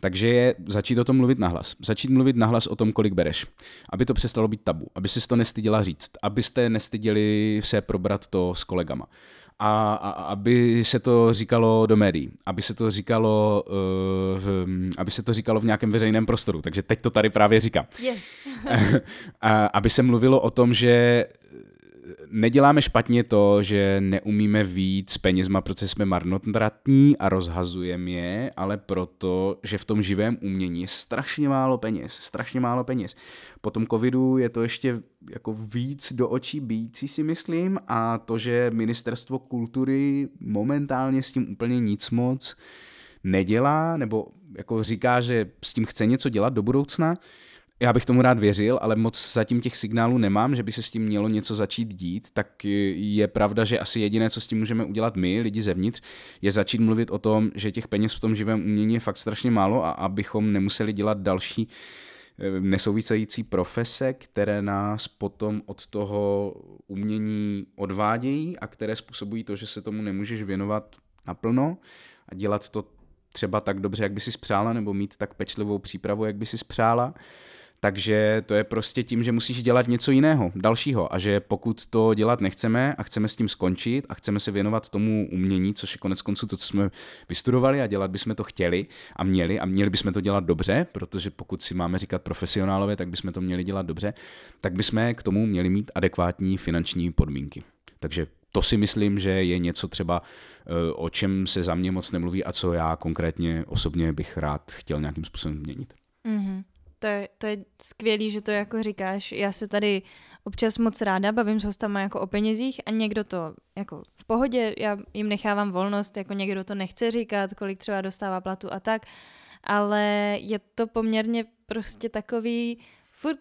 Takže je začít o tom mluvit nahlas. Začít mluvit nahlas o tom, kolik bereš. Aby to přestalo být tabu. Aby si to nestyděla říct. Abyste nestyděli se probrat to s kolegama. A, a aby se to říkalo do médií, aby se to říkalo, uh, v, aby se to říkalo v nějakém veřejném prostoru. Takže teď to tady právě říkám. Yes. a, aby se mluvilo o tom, že neděláme špatně to, že neumíme víc penězma, protože jsme marnotratní a rozhazujeme je, ale proto, že v tom živém umění je strašně málo peněz, strašně málo peněz. Po tom covidu je to ještě jako víc do očí bíjící si myslím a to, že ministerstvo kultury momentálně s tím úplně nic moc nedělá, nebo jako říká, že s tím chce něco dělat do budoucna, já bych tomu rád věřil, ale moc zatím těch signálů nemám, že by se s tím mělo něco začít dít, tak je pravda, že asi jediné, co s tím můžeme udělat my, lidi zevnitř, je začít mluvit o tom, že těch peněz v tom živém umění je fakt strašně málo a abychom nemuseli dělat další eh, nesouvisející profese, které nás potom od toho umění odvádějí a které způsobují to, že se tomu nemůžeš věnovat naplno a dělat to třeba tak dobře, jak by si spřála, nebo mít tak pečlivou přípravu, jak by si spřála. Takže to je prostě tím, že musíš dělat něco jiného, dalšího. A že pokud to dělat nechceme a chceme s tím skončit a chceme se věnovat tomu umění, což je konec konců to, co jsme vystudovali a dělat bychom to chtěli a měli a měli bychom to dělat dobře, protože pokud si máme říkat profesionálové, tak bychom to měli dělat dobře, tak bychom k tomu měli mít adekvátní finanční podmínky. Takže to si myslím, že je něco třeba, eh, o čem se za mě moc nemluví a co já konkrétně osobně bych rád chtěl nějakým způsobem změnit. Mm-hmm to je, to je skvělý, že to jako říkáš. Já se tady občas moc ráda bavím s hostama jako o penězích a někdo to jako v pohodě, já jim nechávám volnost, jako někdo to nechce říkat, kolik třeba dostává platu a tak, ale je to poměrně prostě takový furt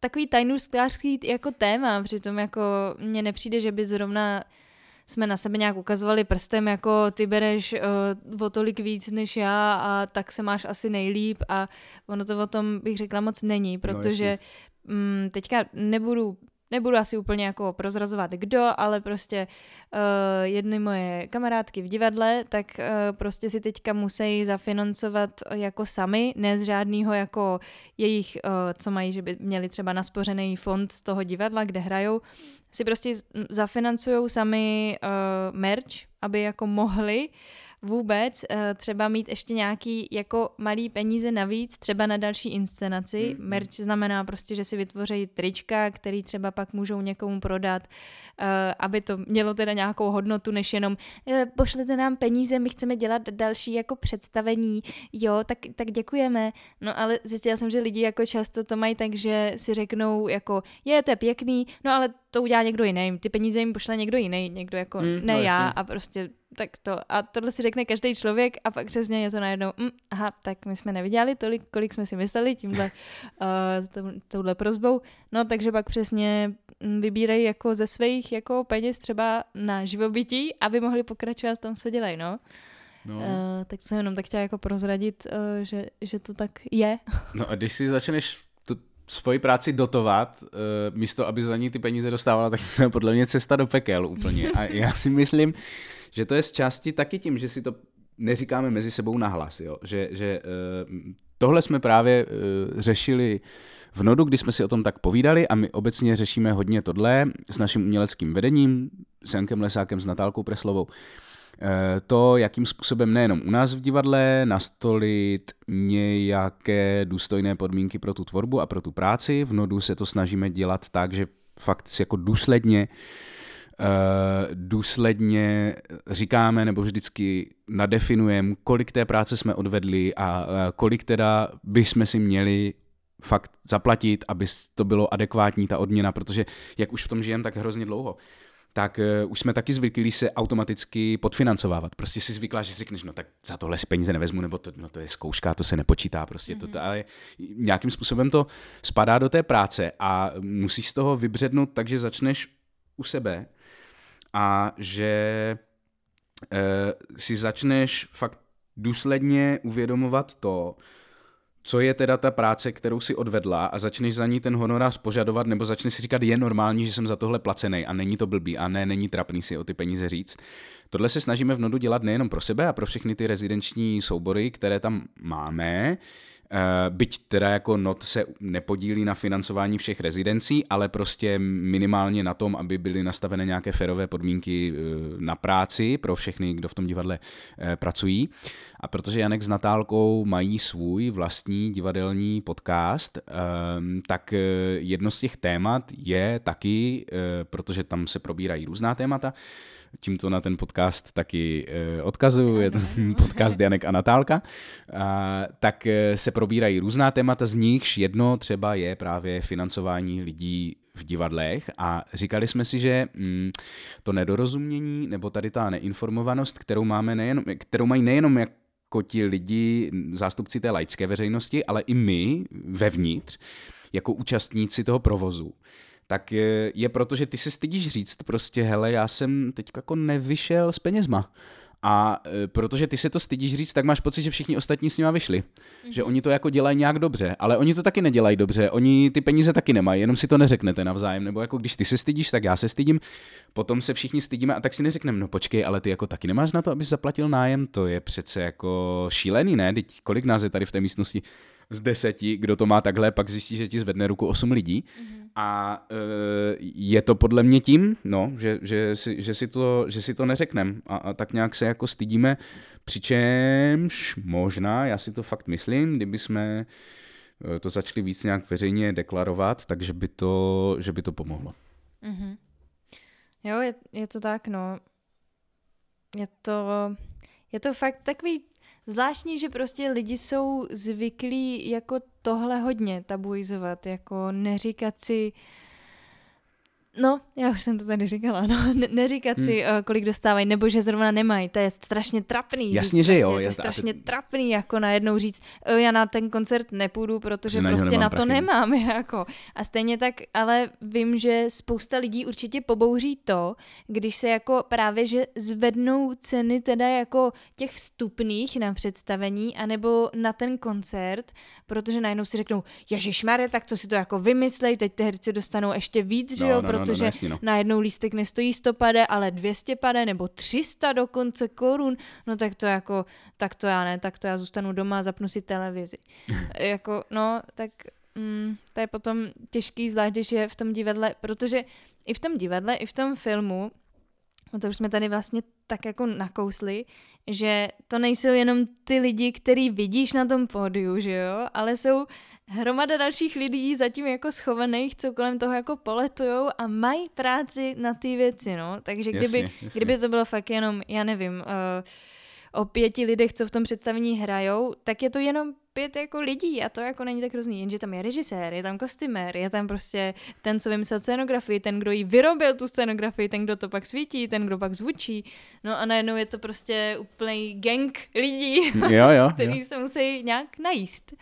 takový tajnůstkářský jako téma, přitom jako mně nepřijde, že by zrovna jsme na sebe nějak ukazovali prstem, jako ty bereš uh, o tolik víc než já a tak se máš asi nejlíp a ono to o tom bych řekla moc není, no, protože no, um, teďka nebudu nebudu asi úplně jako prozrazovat kdo, ale prostě uh, jedny moje kamarádky v divadle, tak uh, prostě si teďka musí zafinancovat jako sami, ne z žádného jako jejich, uh, co mají, že by měli třeba naspořený fond z toho divadla, kde hrajou, si prostě zafinancují sami uh, merch, aby jako mohli vůbec uh, třeba mít ještě nějaký jako malý peníze navíc, třeba na další inscenaci. Mm. Merch znamená prostě, že si vytvoří trička, který třeba pak můžou někomu prodat, uh, aby to mělo teda nějakou hodnotu, než jenom uh, pošlete nám peníze, my chceme dělat další jako představení, jo, tak, tak děkujeme. No ale zjistila jsem, že lidi jako často to mají tak, že si řeknou jako, je, to je pěkný, no ale to udělá někdo jiný, ty peníze jim pošle někdo jiný, někdo jako, mm, ne no, já a prostě tak to. A tohle si řekne každý člověk a pak přesně je to najednou, mm, aha, tak my jsme nevydělali tolik, kolik jsme si mysleli tímhle, uh, touhle prozbou. No takže pak přesně mm, vybírají jako ze svých jako peněz třeba na živobytí, aby mohli pokračovat v tom, co dělají, no. No. Uh, tak jsem jenom tak chtěla jako prozradit, uh, že, že to tak je. No a když si začneš tu svoji práci dotovat, uh, místo aby za ní ty peníze dostávala, tak to je podle mě cesta do pekel úplně. A já si myslím, že to je z části taky tím, že si to neříkáme mezi sebou nahlas, jo? že, že uh, tohle jsme právě uh, řešili v Nodu, kdy jsme si o tom tak povídali a my obecně řešíme hodně tohle s naším uměleckým vedením, s Jankem Lesákem, s Natálkou Preslovou. Eh, to, jakým způsobem nejenom u nás v divadle nastolit nějaké důstojné podmínky pro tu tvorbu a pro tu práci. V Nodu se to snažíme dělat tak, že fakt jako důsledně Uh, důsledně říkáme nebo vždycky nadefinujeme, kolik té práce jsme odvedli a uh, kolik teda bychom si měli fakt zaplatit, aby to bylo adekvátní ta odměna, protože jak už v tom žijem tak hrozně dlouho, tak uh, už jsme taky zvyklí se automaticky podfinancovávat. Prostě si zvykla, že řekneš, no tak za tohle si peníze nevezmu, nebo to, no to je zkouška, to se nepočítá prostě. Mm-hmm. To, ale nějakým způsobem to spadá do té práce a musíš z toho vybřednout tak, že začneš u sebe a že uh, si začneš fakt důsledně uvědomovat to, co je teda ta práce, kterou si odvedla a začneš za ní ten honorář požadovat, nebo začneš si říkat, je normální, že jsem za tohle placený a není to blbý a ne, není trapný si o ty peníze říct. Tohle se snažíme v Nodu dělat nejenom pro sebe a pro všechny ty rezidenční soubory, které tam máme, Eh, byť teda jako NOT se nepodílí na financování všech rezidencí, ale prostě minimálně na tom, aby byly nastavené nějaké ferové podmínky eh, na práci pro všechny, kdo v tom divadle eh, pracují. A protože Janek s Natálkou mají svůj vlastní divadelní podcast, tak jedno z těch témat je taky, protože tam se probírají různá témata, tímto na ten podcast taky eh, odkazuju, je to podcast Janek a Natálka, a, tak eh, se probírají různá témata, z nichž jedno třeba je právě financování lidí v divadlech. A říkali jsme si, že mm, to nedorozumění nebo tady ta neinformovanost, kterou máme nejenom, kterou mají nejenom jako ti lidi, zástupci té laické veřejnosti, ale i my vevnitř, jako účastníci toho provozu, tak je, je proto, že ty si stydíš říct prostě, hele, já jsem teď jako nevyšel s penězma. A e, protože ty se to stydíš říct, tak máš pocit, že všichni ostatní s nima vyšli. Mm-hmm. Že oni to jako dělají nějak dobře, ale oni to taky nedělají dobře, oni ty peníze taky nemají, jenom si to neřeknete navzájem. Nebo jako když ty se stydíš, tak já se stydím, potom se všichni stydíme a tak si neřekneme, no počkej, ale ty jako taky nemáš na to, abys zaplatil nájem, to je přece jako šílený, ne? Teď kolik nás je tady v té místnosti? z deseti, kdo to má takhle, pak zjistí, že ti zvedne ruku osm lidí. Mm-hmm. A e, je to podle mě tím, no, že, že, si, že, si, to, že si to neřekneme a, a tak nějak se jako stydíme, přičemž možná, já si to fakt myslím, kdyby jsme e, to začali víc nějak veřejně deklarovat, takže by to, že by to pomohlo. Mm-hmm. Jo, je, je to tak, no. Je to, je to fakt takový Zvláštní, že prostě lidi jsou zvyklí jako tohle hodně tabuizovat, jako neříkat si, No, já už jsem to tady říkala, no, ne- neříkat hmm. si, uh, kolik dostávají, nebo že zrovna nemají, to je strašně trapný. Jasně, říct, že prostě, jo. To je strašně trapný, jako najednou říct, uh, já na ten koncert nepůjdu, protože že prostě na, na to prachy. nemám, jako. A stejně tak, ale vím, že spousta lidí určitě pobouří to, když se jako právě, že zvednou ceny teda jako těch vstupných na představení, anebo na ten koncert, protože najednou si řeknou, ježišmarje, tak co si to jako vymyslej, teď ty herci dostanou ještě víc, no, že jo, no, no protože no, no, no. najednou lístek nestojí 100 pade, ale 200 pade nebo 300 dokonce korun, no tak to jako, tak to já ne, tak to já zůstanu doma a zapnu si televizi. jako, no, tak mm, to je potom těžký, zvlášť když je v tom divadle, protože i v tom divadle, i v tom filmu, no to už jsme tady vlastně tak jako nakousli, že to nejsou jenom ty lidi, který vidíš na tom pódiu, že jo, ale jsou hromada dalších lidí zatím jako schovaných, co kolem toho jako poletujou a mají práci na ty věci, no. Takže kdyby, jasně, jasně. kdyby to bylo fakt jenom, já nevím, uh, o pěti lidech, co v tom představení hrajou, tak je to jenom pět jako lidí a to jako není tak hrozný, jenže tam je režisér, je tam kostymér, je tam prostě ten, co vymyslel scenografii, ten, kdo ji vyrobil tu scenografii, ten, kdo to pak svítí, ten, kdo pak zvučí. No a najednou je to prostě úplný gang lidí, jo, jo, který jo. se musí nějak najíst.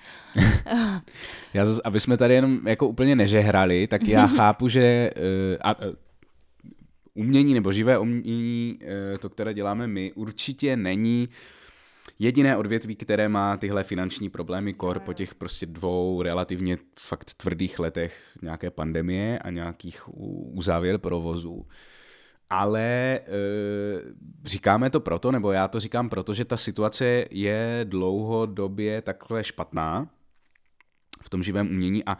já zase, aby jsme tady jenom jako úplně nežehrali, tak já chápu, že uh, a, umění nebo živé umění, uh, to, které děláme my, určitě není jediné odvětví, které má tyhle finanční problémy kor po těch prostě dvou relativně fakt tvrdých letech nějaké pandemie a nějakých uzávěr provozu. Ale e, říkáme to proto, nebo já to říkám proto, že ta situace je dlouhodobě takhle špatná v tom živém umění a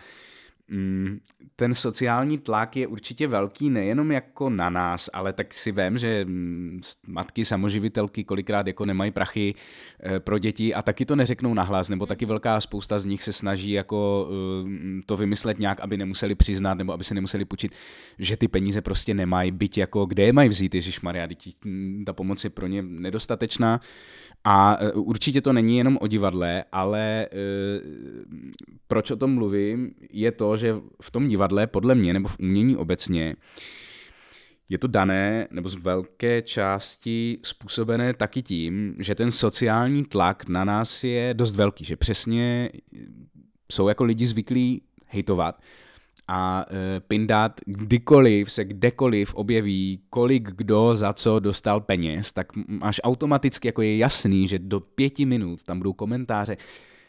ten sociální tlak je určitě velký nejenom jako na nás, ale tak si vím, že mm, matky samoživitelky kolikrát jako nemají prachy eh, pro děti a taky to neřeknou nahlas, nebo taky velká spousta z nich se snaží jako eh, to vymyslet nějak, aby nemuseli přiznat nebo aby se nemuseli půjčit, že ty peníze prostě nemají, byť jako kde je mají vzít, Ježíš Maria, mm, ta pomoc je pro ně nedostatečná a e, určitě to není jenom o divadle, ale e, proč o tom mluvím, je to, že v tom divadle, podle mě, nebo v umění obecně, je to dané, nebo z velké části způsobené taky tím, že ten sociální tlak na nás je dost velký, že přesně jsou jako lidi zvyklí hejtovat a e, Pindát kdykoliv se kdekoliv objeví, kolik kdo za co dostal peněz, tak máš automaticky jako je jasný, že do pěti minut tam budou komentáře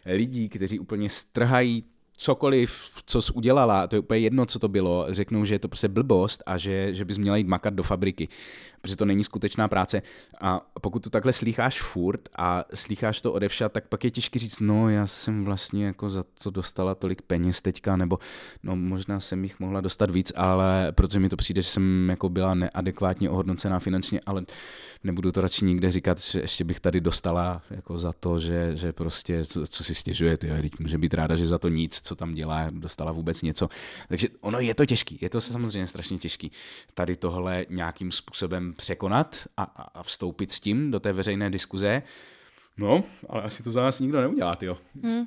lidí, kteří úplně strhají cokoliv, co jsi udělala, to je úplně jedno, co to bylo, řeknou, že je to prostě blbost a že, že bys měla jít makat do fabriky, protože to není skutečná práce. A pokud to takhle slýcháš furt a slýcháš to odevšat, tak pak je těžké říct, no já jsem vlastně jako za to dostala tolik peněz teďka, nebo no možná jsem jich mohla dostat víc, ale protože mi to přijde, že jsem jako byla neadekvátně ohodnocená finančně, ale nebudu to radši nikde říkat, že ještě bych tady dostala jako za to, že, že prostě, co, co si stěžujete, jo, může být ráda, že za to nic, co tam dělá, dostala vůbec něco. Takže ono je to těžký, je to samozřejmě strašně těžký tady tohle nějakým způsobem překonat a, a vstoupit s tím do té veřejné diskuze. No, ale asi to za nás nikdo neudělá, jo. Hmm.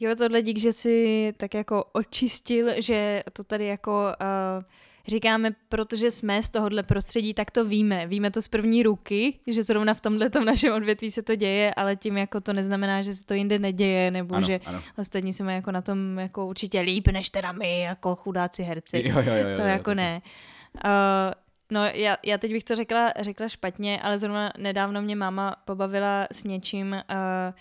Jo, tohle dík, že si tak jako očistil, že to tady jako uh, říkáme, protože jsme z tohohle prostředí, tak to víme. Víme to z první ruky, že zrovna v tomhle našem odvětví se to děje, ale tím jako to neznamená, že se to jinde neděje, nebo ano, že ano. ostatní se mají jako na tom jako určitě líp, než teda my, jako chudáci herci. Jo, jo, jo, to jo, jako jo, ne. Uh, No, já, já teď bych to řekla, řekla špatně, ale zrovna nedávno mě máma pobavila s něčím, uh,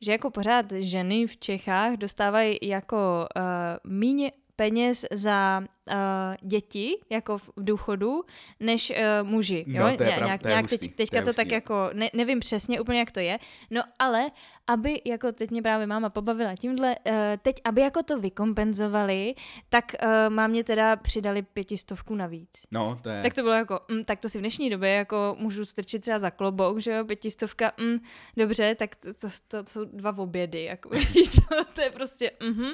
že jako pořád ženy v Čechách dostávají jako uh, míně peněz za uh, děti, jako v důchodu, než uh, muži. Jo? No, to je prav, nějak, to je nějak hustý, teď, teďka to, to tak jako, ne, nevím přesně úplně, jak to je, no ale aby, jako teď mě právě máma pobavila tímhle, uh, teď, aby jako to vykompenzovali, tak uh, mámě teda přidali pětistovku navíc. No, to je... Tak to bylo jako, mm, tak to si v dnešní době jako můžu strčit třeba za klobouk, že jo, pětistovka, mm, dobře, tak to, to, to, to jsou dva obědy, jako, to je prostě, mhm, uh,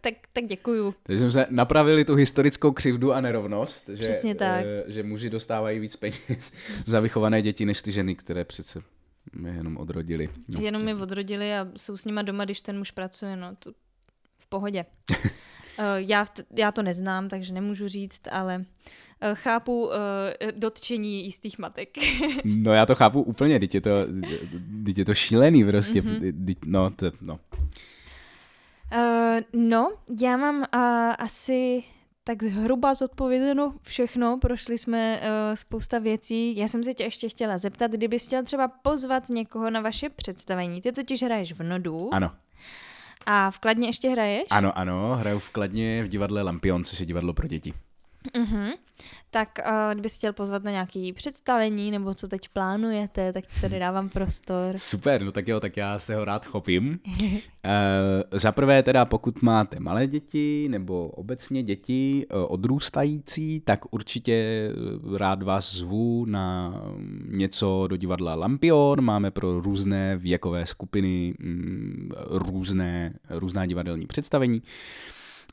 tak, tak děkuju. Takže jsme se napravili tu historickou křivdu a nerovnost, že, Přesně tak. Uh, že muži dostávají víc peněz za vychované děti, než ty ženy, které přece my jenom odrodili. No, jenom mi odrodili a jsou s nima doma, když ten muž pracuje, no to v pohodě. uh, já, já to neznám, takže nemůžu říct, ale uh, chápu uh, dotčení jistých matek. no já to chápu úplně, teď je to, teď je to šílený prostě, mm-hmm. no, to, no. Uh, no, já mám uh, asi tak zhruba zodpovězeno všechno, prošli jsme uh, spousta věcí. Já jsem se tě ještě chtěla zeptat, kdybys chtěl třeba pozvat někoho na vaše představení. Ty totiž hraješ v Nodu. Ano. A v Kladně ještě hraješ? Ano, ano, hraju v Kladně v divadle Lampion, což je divadlo pro děti. Uh-huh. Tak uh, kdybyste chtěl pozvat na nějaké představení, nebo co teď plánujete, tak tady dávám prostor. Super, no tak jo, tak já se ho rád chopím. uh, Za prvé teda, pokud máte malé děti, nebo obecně děti uh, odrůstající, tak určitě rád vás zvu na něco do divadla Lampion. Máme pro různé věkové skupiny um, různé, různá divadelní představení.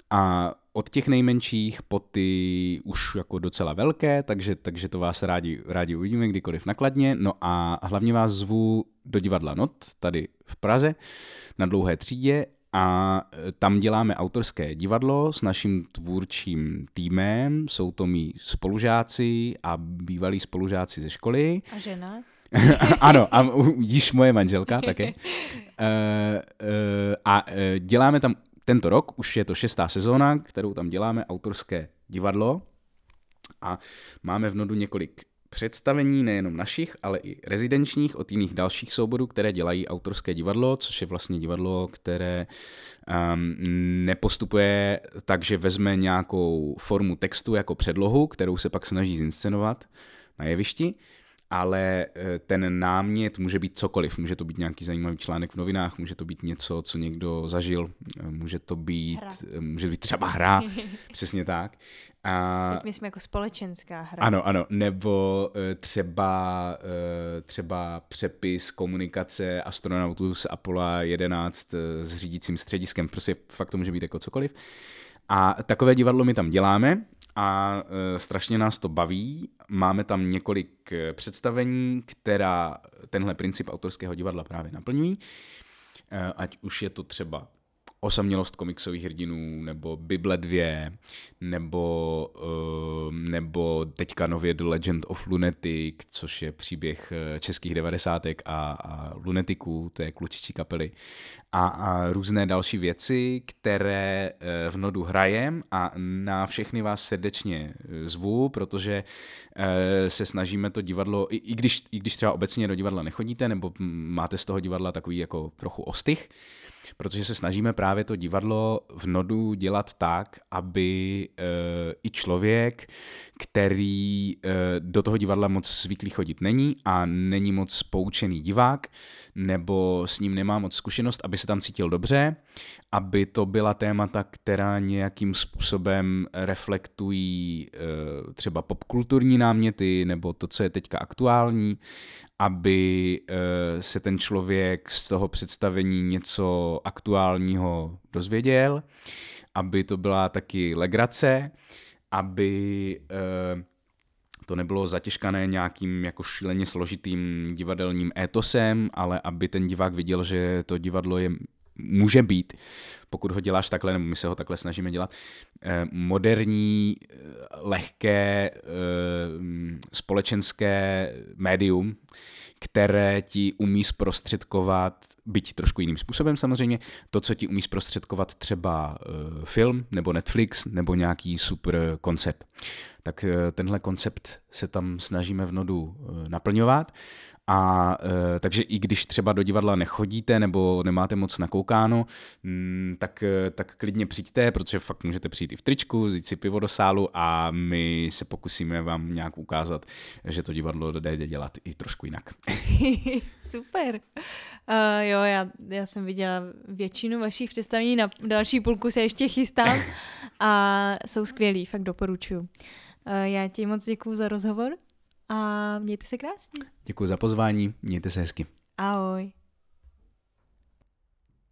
A od těch nejmenších po ty už jako docela velké, takže, takže to vás rádi, rádi uvidíme kdykoliv nakladně. No a hlavně vás zvu do divadla Not, tady v Praze, na dlouhé třídě a e, tam děláme autorské divadlo s naším tvůrčím týmem. Jsou to mý spolužáci a bývalí spolužáci ze školy. A žena? ano, a již moje manželka také. Uh, uh, a uh, děláme tam tento rok, už je to šestá sezóna, kterou tam děláme, autorské divadlo. A máme v Nodu několik představení nejenom našich, ale i rezidenčních od jiných dalších souborů, které dělají autorské divadlo, což je vlastně divadlo, které um, nepostupuje tak, že vezme nějakou formu textu jako předlohu, kterou se pak snaží zinscenovat na jevišti, ale eh, ten námět může být cokoliv. Může to být nějaký zajímavý článek v novinách, může to být něco, co někdo zažil, eh, může to být, hra. Eh, může to být třeba hra, přesně tak. A, Teď myslím jako společenská hra. Ano, ano, nebo třeba, třeba přepis komunikace astronautů z Apollo 11 s řídícím střediskem, prostě fakt to může být jako cokoliv. A takové divadlo my tam děláme a e, strašně nás to baví. Máme tam několik e, představení, která tenhle princip autorského divadla právě naplňují. E, ať už je to třeba osamělost komiksových hrdinů, nebo Bible 2, nebo, uh, nebo teďka nově The Legend of Lunatic, což je příběh eh, českých devadesátek a, a lunetiků, té klučičí kapely. A, a různé další věci, které uh, v Nodu hrajem a na všechny vás srdečně zvu, protože se snažíme to divadlo, i, i, když, i když třeba obecně do divadla nechodíte, nebo máte z toho divadla takový jako trochu ostych, protože se snažíme právě to divadlo v nodu dělat tak, aby e, i člověk, který e, do toho divadla moc zvyklý chodit není a není moc poučený divák, nebo s ním nemá moc zkušenost, aby se tam cítil dobře, aby to byla témata, která nějakým způsobem reflektují e, třeba popkulturní náměty nebo to, co je teďka aktuální, aby e, se ten člověk z toho představení něco aktuálního dozvěděl, aby to byla taky legrace, aby e, to nebylo zatěžkané nějakým jako šíleně složitým divadelním étosem, ale aby ten divák viděl, že to divadlo je může být, pokud ho děláš takhle, nebo my se ho takhle snažíme dělat, eh, moderní, eh, lehké, eh, společenské médium, které ti umí zprostředkovat, byť trošku jiným způsobem samozřejmě, to, co ti umí zprostředkovat třeba film nebo Netflix nebo nějaký super koncept. Tak tenhle koncept se tam snažíme v nodu naplňovat a e, takže i když třeba do divadla nechodíte nebo nemáte moc nakoukáno, m, mm, tak, e, tak klidně přijďte, protože fakt můžete přijít i v tričku, vzít si pivo do sálu a my se pokusíme vám nějak ukázat, že to divadlo jde dělat i trošku jinak. Super. Uh, jo, já, já jsem viděla většinu vašich představení, na další půlku se ještě chystám a jsou skvělí, fakt doporučuju. Uh, já ti moc děkuju za rozhovor a mějte se krásně. Děkuji za pozvání, mějte se hezky. Ahoj.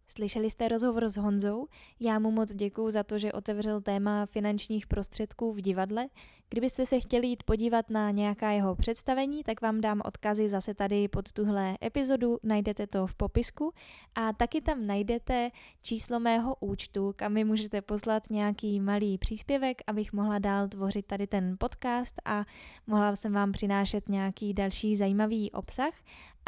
Slyšeli jste rozhovor s Honzou? Já mu moc děkuji za to, že otevřel téma finančních prostředků v divadle. Kdybyste se chtěli jít podívat na nějaká jeho představení, tak vám dám odkazy zase tady pod tuhle epizodu, najdete to v popisku a taky tam najdete číslo mého účtu, kam mi můžete poslat nějaký malý příspěvek, abych mohla dál tvořit tady ten podcast a mohla jsem vám přinášet nějaký další zajímavý obsah.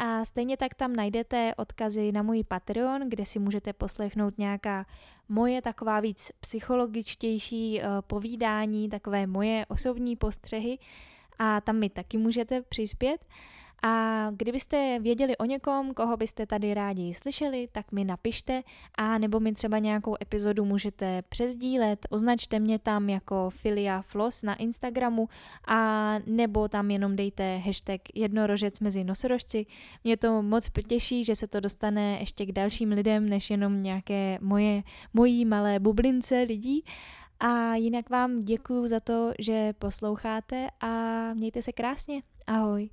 A stejně tak tam najdete odkazy na můj Patreon, kde si můžete poslechnout nějaká moje taková víc psychologičtější uh, povídání, takové moje osobní postřehy a tam mi taky můžete přispět. A kdybyste věděli o někom, koho byste tady rádi slyšeli, tak mi napište a nebo mi třeba nějakou epizodu můžete přezdílet, označte mě tam jako Filia Floss na Instagramu a nebo tam jenom dejte hashtag jednorožec mezi nosorožci. Mě to moc těší, že se to dostane ještě k dalším lidem, než jenom nějaké moje, mojí malé bublince lidí. A jinak vám děkuji za to, že posloucháte a mějte se krásně. Ahoj.